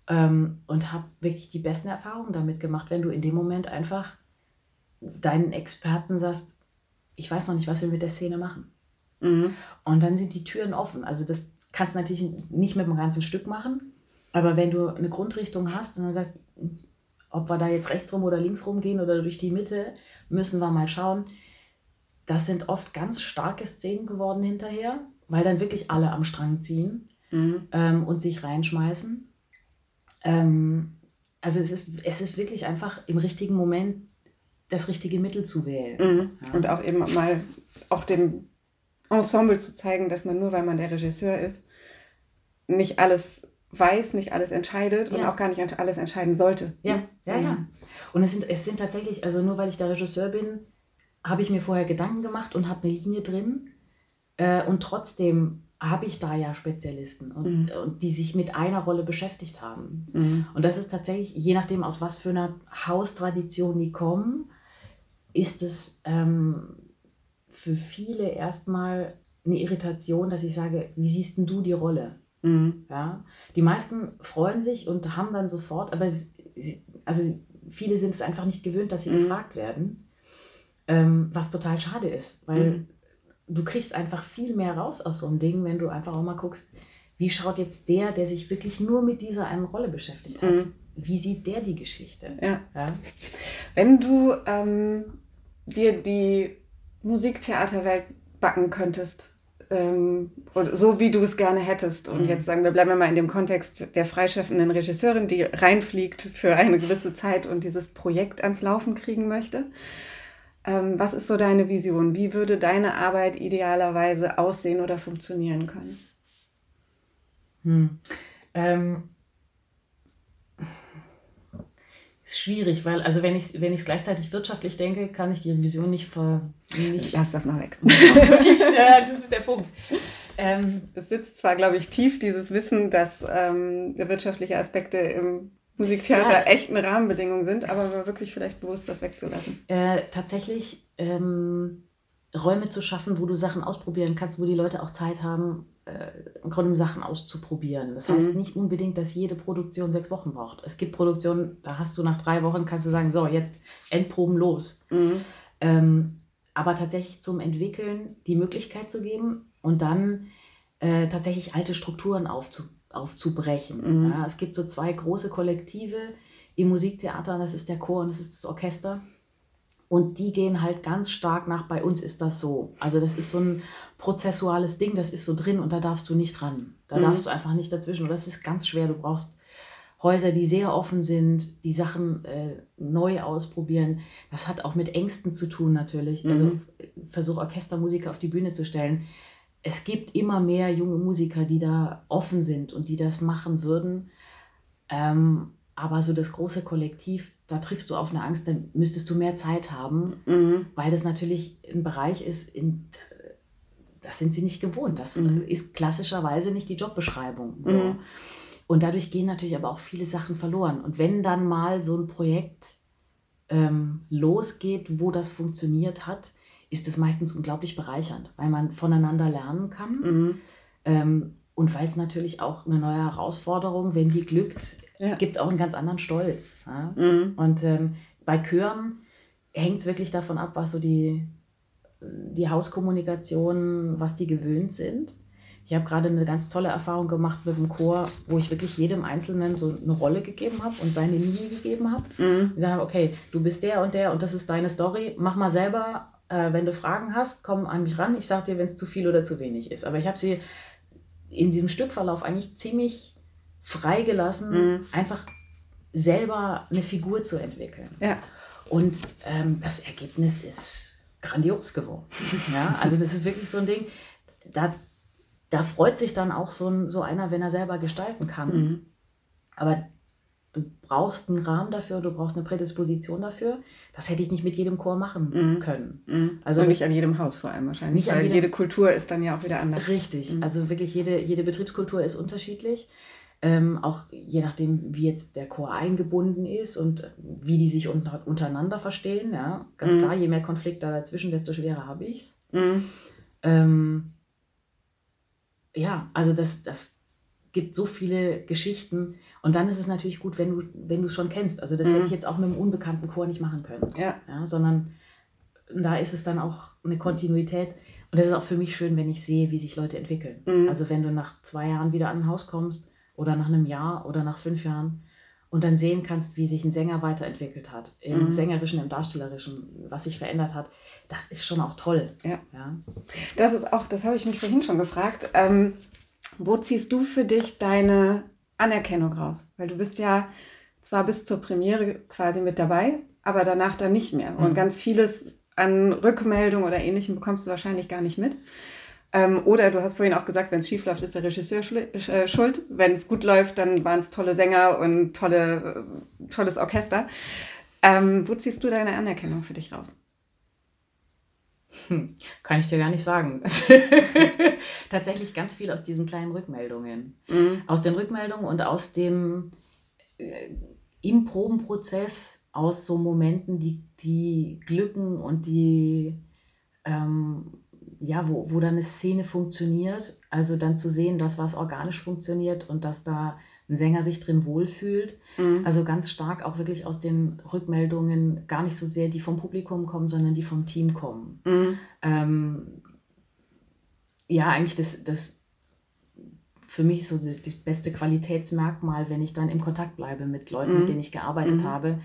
Ähm, und habe wirklich die besten Erfahrungen damit gemacht, wenn du in dem Moment einfach deinen Experten sagst, ich weiß noch nicht, was wir mit der Szene machen. Mhm. Und dann sind die Türen offen. Also das kannst du natürlich nicht mit dem ganzen Stück machen, aber wenn du eine Grundrichtung hast und dann sagst, ob wir da jetzt rechts rum oder links rum gehen oder durch die Mitte, müssen wir mal schauen. Das sind oft ganz starke Szenen geworden hinterher, weil dann wirklich alle am Strang ziehen mhm. ähm, und sich reinschmeißen. Ähm, also es ist, es ist wirklich einfach im richtigen Moment das richtige Mittel zu wählen. Mhm. Ja. Und auch eben mal auch dem Ensemble zu zeigen, dass man nur, weil man der Regisseur ist, nicht alles weiß, nicht alles entscheidet ja. und auch gar nicht alles entscheiden sollte. Ja, ne? ja, ja. Und es sind, es sind tatsächlich, also nur weil ich der Regisseur bin, habe ich mir vorher Gedanken gemacht und habe eine Linie drin. Äh, und trotzdem habe ich da ja Spezialisten und, mhm. und die sich mit einer Rolle beschäftigt haben. Mhm. Und das ist tatsächlich, je nachdem, aus was für einer Haustradition die kommen, ist es ähm, für viele erstmal eine Irritation, dass ich sage, wie siehst denn du die Rolle? Mhm. Ja? Die meisten freuen sich und haben dann sofort, aber sie, also viele sind es einfach nicht gewöhnt, dass sie mhm. gefragt werden, ähm, was total schade ist, weil mhm. du kriegst einfach viel mehr raus aus so einem Ding, wenn du einfach auch mal guckst, wie schaut jetzt der, der sich wirklich nur mit dieser einen Rolle beschäftigt hat, mhm. wie sieht der die Geschichte? Ja. ja? Wenn du ähm, dir die Musiktheaterwelt backen könntest, ähm, so wie du es gerne hättest. Und mhm. jetzt sagen wir, bleiben wir mal in dem Kontext der freischaffenden Regisseurin, die reinfliegt für eine gewisse Zeit und dieses Projekt ans Laufen kriegen möchte. Ähm, was ist so deine Vision? Wie würde deine Arbeit idealerweise aussehen oder funktionieren können? Hm. Ähm, ist schwierig, weil, also wenn ich es wenn gleichzeitig wirtschaftlich denke, kann ich die Vision nicht ver. Nicht Lass das mal weg. Wirklich, ja, das ist der Punkt. Ähm, es sitzt zwar, glaube ich, tief, dieses Wissen, dass ähm, wirtschaftliche Aspekte im Musiktheater ja, echt eine Rahmenbedingung sind, aber wirklich vielleicht bewusst das wegzulassen. Äh, tatsächlich ähm, Räume zu schaffen, wo du Sachen ausprobieren kannst, wo die Leute auch Zeit haben, im Grunde Sachen auszuprobieren. Das heißt mhm. nicht unbedingt, dass jede Produktion sechs Wochen braucht. Es gibt Produktionen, da hast du nach drei Wochen, kannst du sagen, so, jetzt Endproben los. Mhm. Ähm, aber tatsächlich zum Entwickeln die Möglichkeit zu geben und dann äh, tatsächlich alte Strukturen aufzu, aufzubrechen. Mhm. Ja, es gibt so zwei große Kollektive im Musiktheater, das ist der Chor und das ist das Orchester. Und die gehen halt ganz stark nach, bei uns ist das so. Also das ist so ein prozessuales Ding, das ist so drin und da darfst du nicht ran. Da mhm. darfst du einfach nicht dazwischen. Und das ist ganz schwer. Du brauchst Häuser, die sehr offen sind, die Sachen äh, neu ausprobieren. Das hat auch mit Ängsten zu tun natürlich. Also mhm. Also versuch Orchestermusiker auf die Bühne zu stellen. Es gibt immer mehr junge Musiker, die da offen sind und die das machen würden. Ähm, aber so das große Kollektiv, da triffst du auf eine Angst, dann müsstest du mehr Zeit haben, mhm. weil das natürlich ein Bereich ist, in, das sind sie nicht gewohnt. Das mhm. ist klassischerweise nicht die Jobbeschreibung. So. Mhm. Und dadurch gehen natürlich aber auch viele Sachen verloren. Und wenn dann mal so ein Projekt ähm, losgeht, wo das funktioniert hat, ist das meistens unglaublich bereichernd, weil man voneinander lernen kann. Mhm. Ähm, und weil es natürlich auch eine neue Herausforderung, wenn die glückt, ja. gibt auch einen ganz anderen Stolz. Ja? Mhm. Und ähm, bei Chören hängt es wirklich davon ab, was so die, die Hauskommunikation, was die gewöhnt sind. Ich habe gerade eine ganz tolle Erfahrung gemacht mit dem Chor, wo ich wirklich jedem Einzelnen so eine Rolle gegeben habe und seine Linie gegeben habe. Mhm. Die sagen, okay, du bist der und der und das ist deine Story, mach mal selber. Äh, wenn du Fragen hast, komm an mich ran. Ich sage dir, wenn es zu viel oder zu wenig ist. Aber ich habe sie in diesem Stückverlauf eigentlich ziemlich freigelassen, mhm. einfach selber eine Figur zu entwickeln. Ja. Und ähm, das Ergebnis ist grandios geworden. ja, also das ist wirklich so ein Ding, da, da freut sich dann auch so, ein, so einer, wenn er selber gestalten kann. Mhm. Aber du brauchst einen Rahmen dafür, du brauchst eine Prädisposition dafür. Das hätte ich nicht mit jedem Chor machen mhm. können. Mhm. Also Und nicht an jedem Haus vor allem wahrscheinlich. Nicht weil jedem, jede Kultur ist dann ja auch wieder anders. Richtig. Mhm. Also wirklich jede, jede Betriebskultur ist unterschiedlich. Ähm, auch je nachdem, wie jetzt der Chor eingebunden ist und wie die sich unter, untereinander verstehen. Ja, ganz mhm. klar, je mehr Konflikt da dazwischen, desto schwerer habe ich es. Mhm. Ähm, ja, also das, das gibt so viele Geschichten. Und dann ist es natürlich gut, wenn du wenn du es schon kennst. Also das mhm. hätte ich jetzt auch mit einem unbekannten Chor nicht machen können. Ja. ja. Sondern da ist es dann auch eine Kontinuität. Und das ist auch für mich schön, wenn ich sehe, wie sich Leute entwickeln. Mhm. Also wenn du nach zwei Jahren wieder an ein Haus kommst oder nach einem Jahr oder nach fünf Jahren und dann sehen kannst, wie sich ein Sänger weiterentwickelt hat, im mhm. Sängerischen, im Darstellerischen, was sich verändert hat, das ist schon auch toll. Ja. ja. Das ist auch, das habe ich mich vorhin schon gefragt. Ähm, wo ziehst du für dich deine Anerkennung raus? Weil du bist ja zwar bis zur Premiere quasi mit dabei, aber danach dann nicht mehr. Mhm. Und ganz vieles an Rückmeldung oder ähnlichem bekommst du wahrscheinlich gar nicht mit. Ähm, oder du hast vorhin auch gesagt, wenn es schief läuft, ist der Regisseur äh, schuld. Wenn es gut läuft, dann waren es tolle Sänger und tolle, äh, tolles Orchester. Ähm, wo ziehst du deine Anerkennung für dich raus? Hm, kann ich dir gar nicht sagen. Tatsächlich ganz viel aus diesen kleinen Rückmeldungen. Mhm. Aus den Rückmeldungen und aus dem äh, im Probenprozess, aus so Momenten, die, die glücken und die ähm, ja, wo, wo dann eine Szene funktioniert, also dann zu sehen, dass was organisch funktioniert und dass da ein Sänger sich drin wohlfühlt. Mhm. Also ganz stark auch wirklich aus den Rückmeldungen, gar nicht so sehr die vom Publikum kommen, sondern die vom Team kommen. Mhm. Ähm, ja, eigentlich das, das für mich so das, das, beste Qualitätsmerkmal, wenn ich dann im Kontakt bleibe mit Leuten, mhm. mit denen ich gearbeitet mhm. habe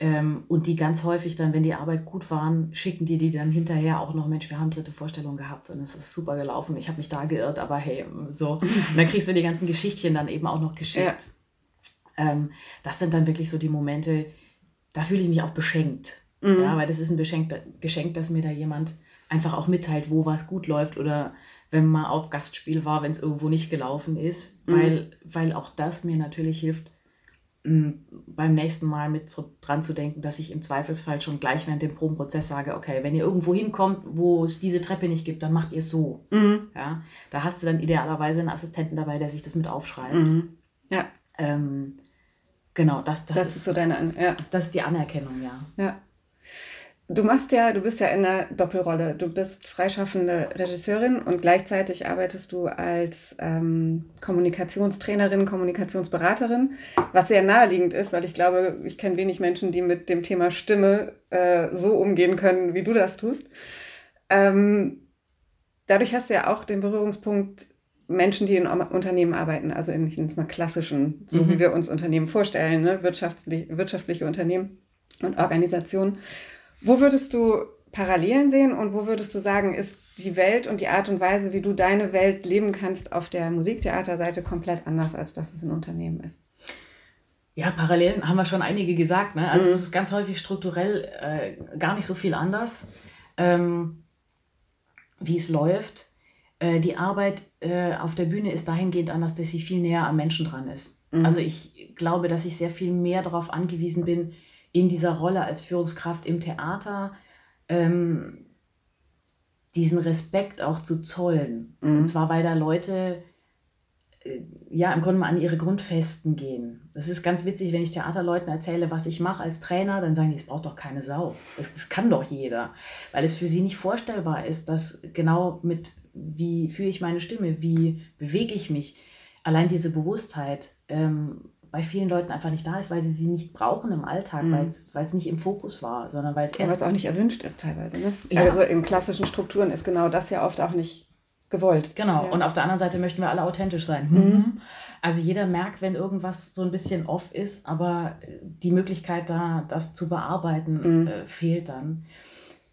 ähm, und die ganz häufig dann, wenn die Arbeit gut waren, schicken die die dann hinterher auch noch, Mensch, wir haben dritte Vorstellung gehabt und es ist super gelaufen. Ich habe mich da geirrt, aber hey, so. Und dann kriegst du die ganzen Geschichtchen dann eben auch noch geschickt. Ja. Ähm, das sind dann wirklich so die Momente, da fühle ich mich auch beschenkt. Mhm. Ja, weil das ist ein Geschenk, Geschenk, dass mir da jemand einfach auch mitteilt, wo was gut läuft oder wenn man auf Gastspiel war, wenn es irgendwo nicht gelaufen ist, mhm. weil, weil auch das mir natürlich hilft, beim nächsten Mal mit so dran zu denken, dass ich im Zweifelsfall schon gleich während dem Probenprozess sage, okay, wenn ihr irgendwo hinkommt, wo es diese Treppe nicht gibt, dann macht ihr es so. Mhm. Ja, da hast du dann idealerweise einen Assistenten dabei, der sich das mit aufschreibt. Mhm. Ja. Ähm, genau, das, das, das ist, ist, so deine, An ja. Das ist die Anerkennung, ja. Ja. Du machst ja, du bist ja in einer Doppelrolle. Du bist freischaffende Regisseurin und gleichzeitig arbeitest du als ähm, Kommunikationstrainerin, Kommunikationsberaterin, was sehr naheliegend ist, weil ich glaube, ich kenne wenig Menschen, die mit dem Thema Stimme äh, so umgehen können, wie du das tust. Ähm, dadurch hast du ja auch den Berührungspunkt Menschen, die in Unternehmen arbeiten, also in, ich nenne es mal klassischen, so mhm. wie wir uns Unternehmen vorstellen, ne? wirtschaftlich, wirtschaftliche Unternehmen und Organisationen. Wo würdest du Parallelen sehen und wo würdest du sagen, ist die Welt und die Art und Weise, wie du deine Welt leben kannst, auf der Musiktheaterseite komplett anders als das, was ein Unternehmen ist? Ja, Parallelen haben wir schon einige gesagt. Ne? Also mhm. es ist ganz häufig strukturell äh, gar nicht so viel anders, ähm, wie es läuft. Äh, die Arbeit äh, auf der Bühne ist dahingehend anders, dass sie viel näher am Menschen dran ist. Mhm. Also ich glaube, dass ich sehr viel mehr darauf angewiesen bin, in dieser Rolle als Führungskraft im Theater ähm, diesen Respekt auch zu zollen. Mhm. Und zwar, weil da Leute äh, ja im Grunde mal an ihre Grundfesten gehen. Das ist ganz witzig, wenn ich Theaterleuten erzähle, was ich mache als Trainer, dann sagen die, es braucht doch keine Sau. Das, das kann doch jeder. Weil es für sie nicht vorstellbar ist, dass genau mit, wie führe ich meine Stimme, wie bewege ich mich, allein diese Bewusstheit ähm, bei vielen Leuten einfach nicht da ist, weil sie sie nicht brauchen im Alltag, mhm. weil es nicht im Fokus war, sondern weil es erst. Weil es auch nicht erwünscht ist teilweise. Ne? Ja. Also in klassischen Strukturen ist genau das ja oft auch nicht gewollt. Genau. Ja. Und auf der anderen Seite möchten wir alle authentisch sein. Mhm. Also jeder merkt, wenn irgendwas so ein bisschen off ist, aber die Möglichkeit da, das zu bearbeiten, mhm. äh, fehlt dann.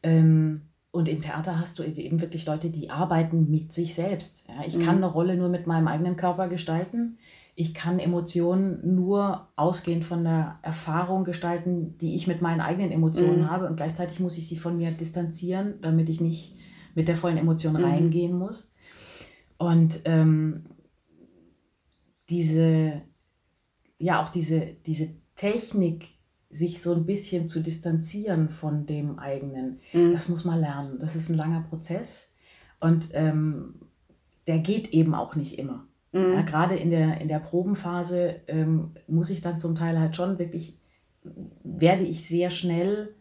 Ähm, und im Theater hast du eben wirklich Leute, die arbeiten mit sich selbst. Ja, ich mhm. kann eine Rolle nur mit meinem eigenen Körper gestalten ich kann Emotionen nur ausgehend von der Erfahrung gestalten, die ich mit meinen eigenen Emotionen mhm. habe. Und gleichzeitig muss ich sie von mir distanzieren, damit ich nicht mit der vollen Emotion mhm. reingehen muss. Und ähm, diese, ja, auch diese, diese Technik, sich so ein bisschen zu distanzieren von dem eigenen, mhm. das muss man lernen. Das ist ein langer Prozess und ähm, der geht eben auch nicht immer. Mhm. Ja, Gerade in der, in der Probenphase ähm, muss ich dann zum Teil halt schon wirklich, werde ich sehr schnell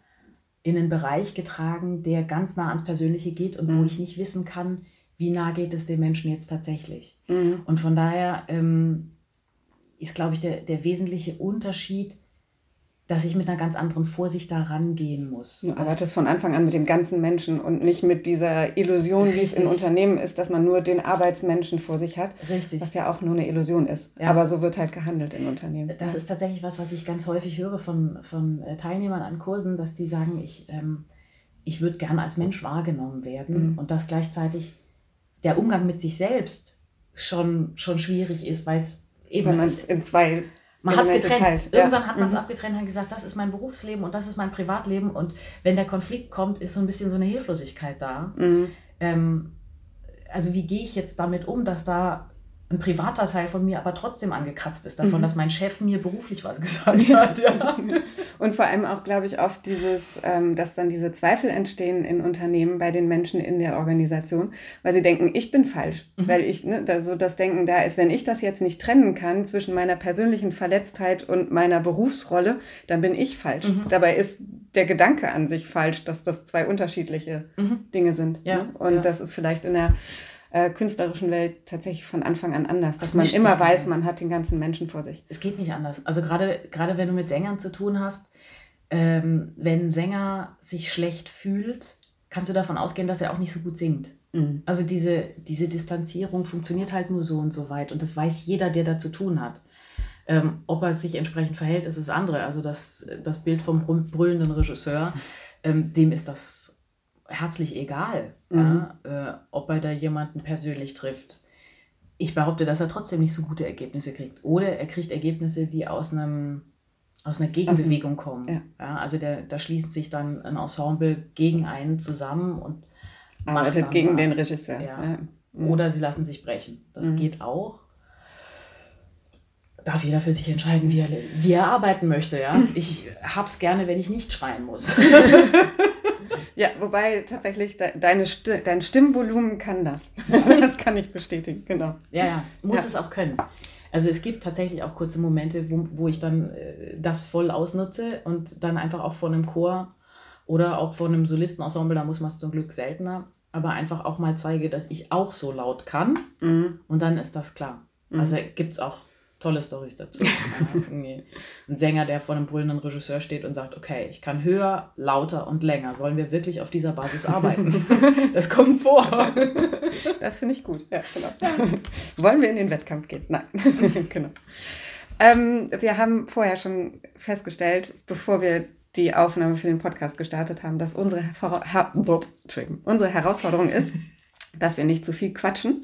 in einen Bereich getragen, der ganz nah ans Persönliche geht und mhm. wo ich nicht wissen kann, wie nah geht es dem Menschen jetzt tatsächlich. Mhm. Und von daher ähm, ist, glaube ich, der, der wesentliche Unterschied, dass ich mit einer ganz anderen Vorsicht da rangehen muss. Du arbeitest von Anfang an mit dem ganzen Menschen und nicht mit dieser Illusion, Richtig. wie es in Unternehmen ist, dass man nur den Arbeitsmenschen vor sich hat. Richtig. Was ja auch nur eine Illusion ist. Ja. Aber so wird halt gehandelt in Unternehmen. Das ja. ist tatsächlich was, was ich ganz häufig höre von, von äh, Teilnehmern an Kursen, dass die sagen, ich, ähm, ich würde gerne als Mensch wahrgenommen werden mhm. und dass gleichzeitig der Umgang mit sich selbst schon, schon schwierig ist, weil es eben. Wenn man es in zwei man hat es getrennt. Teilt. Irgendwann ja. hat man es mhm. abgetrennt und gesagt, das ist mein Berufsleben und das ist mein Privatleben. Und wenn der Konflikt kommt, ist so ein bisschen so eine Hilflosigkeit da. Mhm. Ähm, also wie gehe ich jetzt damit um, dass da ein privater Teil von mir aber trotzdem angekratzt ist davon, mhm. dass mein Chef mir beruflich was gesagt hat. Ja. Und vor allem auch, glaube ich, oft dieses, ähm, dass dann diese Zweifel entstehen in Unternehmen bei den Menschen in der Organisation, weil sie denken, ich bin falsch, mhm. weil ich, ne, da, so das Denken da ist, wenn ich das jetzt nicht trennen kann zwischen meiner persönlichen Verletztheit und meiner Berufsrolle, dann bin ich falsch. Mhm. Dabei ist der Gedanke an sich falsch, dass das zwei unterschiedliche mhm. Dinge sind. Ja. Ne? Und ja. das ist vielleicht in der äh, künstlerischen Welt tatsächlich von Anfang an anders, dass man immer weiß, man hat den ganzen Menschen vor sich. Es geht nicht anders. Also gerade, gerade wenn du mit Sängern zu tun hast, ähm, wenn ein Sänger sich schlecht fühlt, kannst du davon ausgehen, dass er auch nicht so gut singt. Mhm. Also diese, diese Distanzierung funktioniert halt nur so und so weit und das weiß jeder, der da zu tun hat. Ähm, ob er sich entsprechend verhält, ist das andere. Also das, das Bild vom brüllenden Regisseur, ähm, dem ist das herzlich egal, mhm. ja, äh, ob er da jemanden persönlich trifft. Ich behaupte, dass er trotzdem nicht so gute Ergebnisse kriegt. Oder er kriegt Ergebnisse, die aus einem aus einer Gegenbewegung kommen. Ja. ja also der, da schließt sich dann ein Ensemble gegen einen zusammen und arbeitet gegen was. den Regisseur. Ja. Ja. Mhm. Oder sie lassen sich brechen. Das mhm. geht auch. Darf jeder für sich entscheiden, wie er, wie er arbeiten möchte. Ja? Ich hab's gerne, wenn ich nicht schreien muss. ja, wobei tatsächlich de deine Sti dein Stimmvolumen kann das. das kann ich bestätigen, genau. Ja, ja, muss ja. es auch können. Also es gibt tatsächlich auch kurze Momente, wo, wo ich dann äh, das voll ausnutze und dann einfach auch vor einem Chor oder auch vor einem Solistenensemble, da muss man es zum Glück seltener, aber einfach auch mal zeige, dass ich auch so laut kann mhm. und dann ist das klar. Mhm. Also gibt es auch tolle Stories dazu. ein Sänger, der vor einem brüllenden Regisseur steht und sagt, okay, ich kann höher, lauter und länger. Sollen wir wirklich auf dieser Basis arbeiten? das kommt vor. Das finde ich gut. Ja, genau. Wollen wir in den Wettkampf gehen? Nein. genau. Ähm, wir haben vorher schon festgestellt, bevor wir die Aufnahme für den Podcast gestartet haben, dass unsere, Her unsere Herausforderung ist, dass wir nicht zu viel quatschen.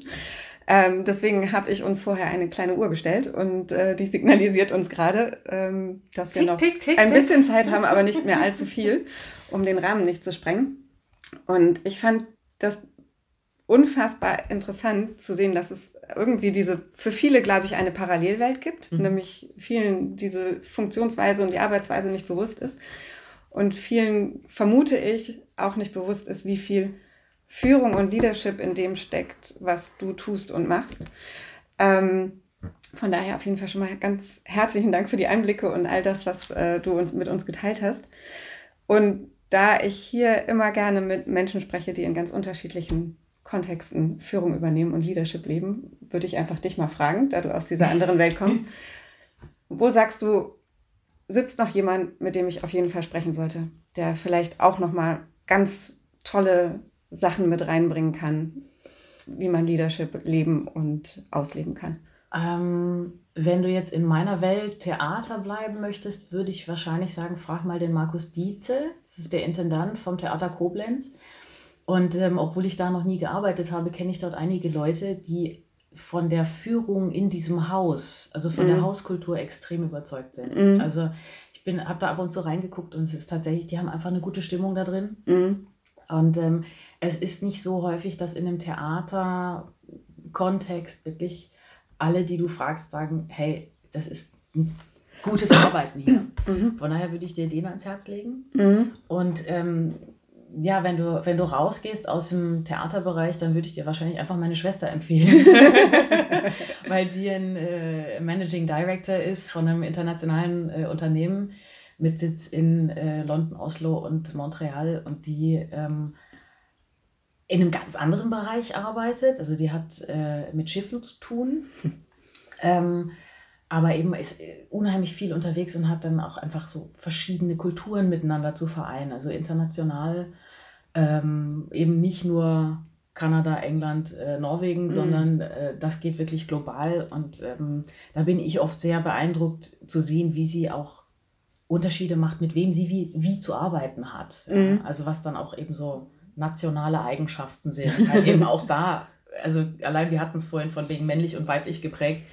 Ähm, deswegen habe ich uns vorher eine kleine Uhr gestellt und äh, die signalisiert uns gerade, ähm, dass wir tick, noch tick, tick, ein bisschen Zeit haben, aber nicht mehr allzu viel, um den Rahmen nicht zu sprengen. Und ich fand das unfassbar interessant zu sehen, dass es irgendwie diese, für viele, glaube ich, eine Parallelwelt gibt, mhm. nämlich vielen diese Funktionsweise und die Arbeitsweise nicht bewusst ist. Und vielen, vermute ich, auch nicht bewusst ist, wie viel Führung und Leadership in dem steckt, was du tust und machst. Ähm, von daher auf jeden Fall schon mal ganz herzlichen Dank für die Einblicke und all das, was äh, du uns mit uns geteilt hast. Und da ich hier immer gerne mit Menschen spreche, die in ganz unterschiedlichen Kontexten Führung übernehmen und Leadership leben, würde ich einfach dich mal fragen, da du aus dieser anderen Welt kommst. Wo sagst du, sitzt noch jemand, mit dem ich auf jeden Fall sprechen sollte, der vielleicht auch noch mal ganz tolle Sachen mit reinbringen kann, wie man Leadership leben und ausleben kann? Ähm, wenn du jetzt in meiner Welt Theater bleiben möchtest, würde ich wahrscheinlich sagen, frag mal den Markus Dietze. Das ist der Intendant vom Theater Koblenz. Und ähm, obwohl ich da noch nie gearbeitet habe, kenne ich dort einige Leute, die von der Führung in diesem Haus, also von mhm. der Hauskultur extrem überzeugt sind. Mhm. Also ich bin, habe da ab und zu reingeguckt und es ist tatsächlich, die haben einfach eine gute Stimmung da drin. Mhm. Und ähm, es ist nicht so häufig, dass in einem Theaterkontext wirklich alle, die du fragst, sagen, hey, das ist ein gutes Arbeiten hier. Mhm. Von daher würde ich dir den ans Herz legen. Mhm. Und ähm, ja, wenn du, wenn du rausgehst aus dem Theaterbereich, dann würde ich dir wahrscheinlich einfach meine Schwester empfehlen. Weil sie ein äh, Managing Director ist von einem internationalen äh, Unternehmen mit Sitz in äh, London, Oslo und Montreal und die ähm, in einem ganz anderen Bereich arbeitet. Also die hat äh, mit Schiffen zu tun. ähm, aber eben ist äh, unheimlich viel unterwegs und hat dann auch einfach so verschiedene Kulturen miteinander zu vereinen. Also international ähm, eben nicht nur Kanada, England, äh, Norwegen, mhm. sondern äh, das geht wirklich global. Und ähm, da bin ich oft sehr beeindruckt zu sehen, wie sie auch Unterschiede macht, mit wem sie wie, wie zu arbeiten hat. Mhm. also was dann auch eben so nationale Eigenschaften sind. Halt eben auch da, also allein wir hatten es vorhin von wegen männlich und weiblich geprägt,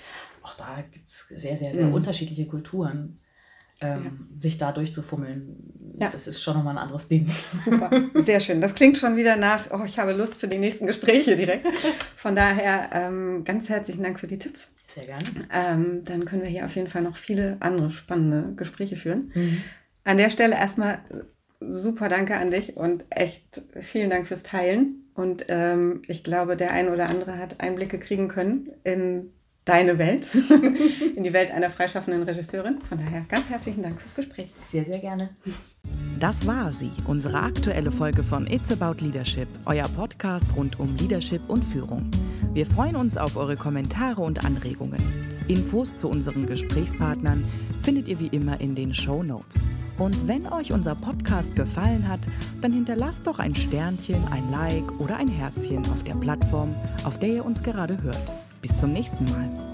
auch da gibt es sehr, sehr, sehr mhm. unterschiedliche Kulturen. Ähm, ja. sich da durchzufummeln, ja. das ist schon nochmal ein anderes Ding. Super, sehr schön. Das klingt schon wieder nach, oh, ich habe Lust für die nächsten Gespräche direkt. Von daher ähm, ganz herzlichen Dank für die Tipps. Sehr gerne. Ähm, dann können wir hier auf jeden Fall noch viele andere spannende Gespräche führen. Mhm. An der Stelle erstmal super danke an dich und echt vielen Dank fürs Teilen. Und ähm, ich glaube, der ein oder andere hat Einblicke kriegen können in deine Welt, in die Welt einer freischaffenden Regisseurin. Von daher ganz herzlichen Dank fürs Gespräch. Sehr, sehr gerne. Das war sie, unsere aktuelle Folge von It's About Leadership, euer Podcast rund um Leadership und Führung. Wir freuen uns auf eure Kommentare und Anregungen. Infos zu unseren Gesprächspartnern findet ihr wie immer in den Show Notes. Und wenn euch unser Podcast gefallen hat, dann hinterlasst doch ein Sternchen, ein Like oder ein Herzchen auf der Plattform, auf der ihr uns gerade hört. Bis zum nächsten Mal.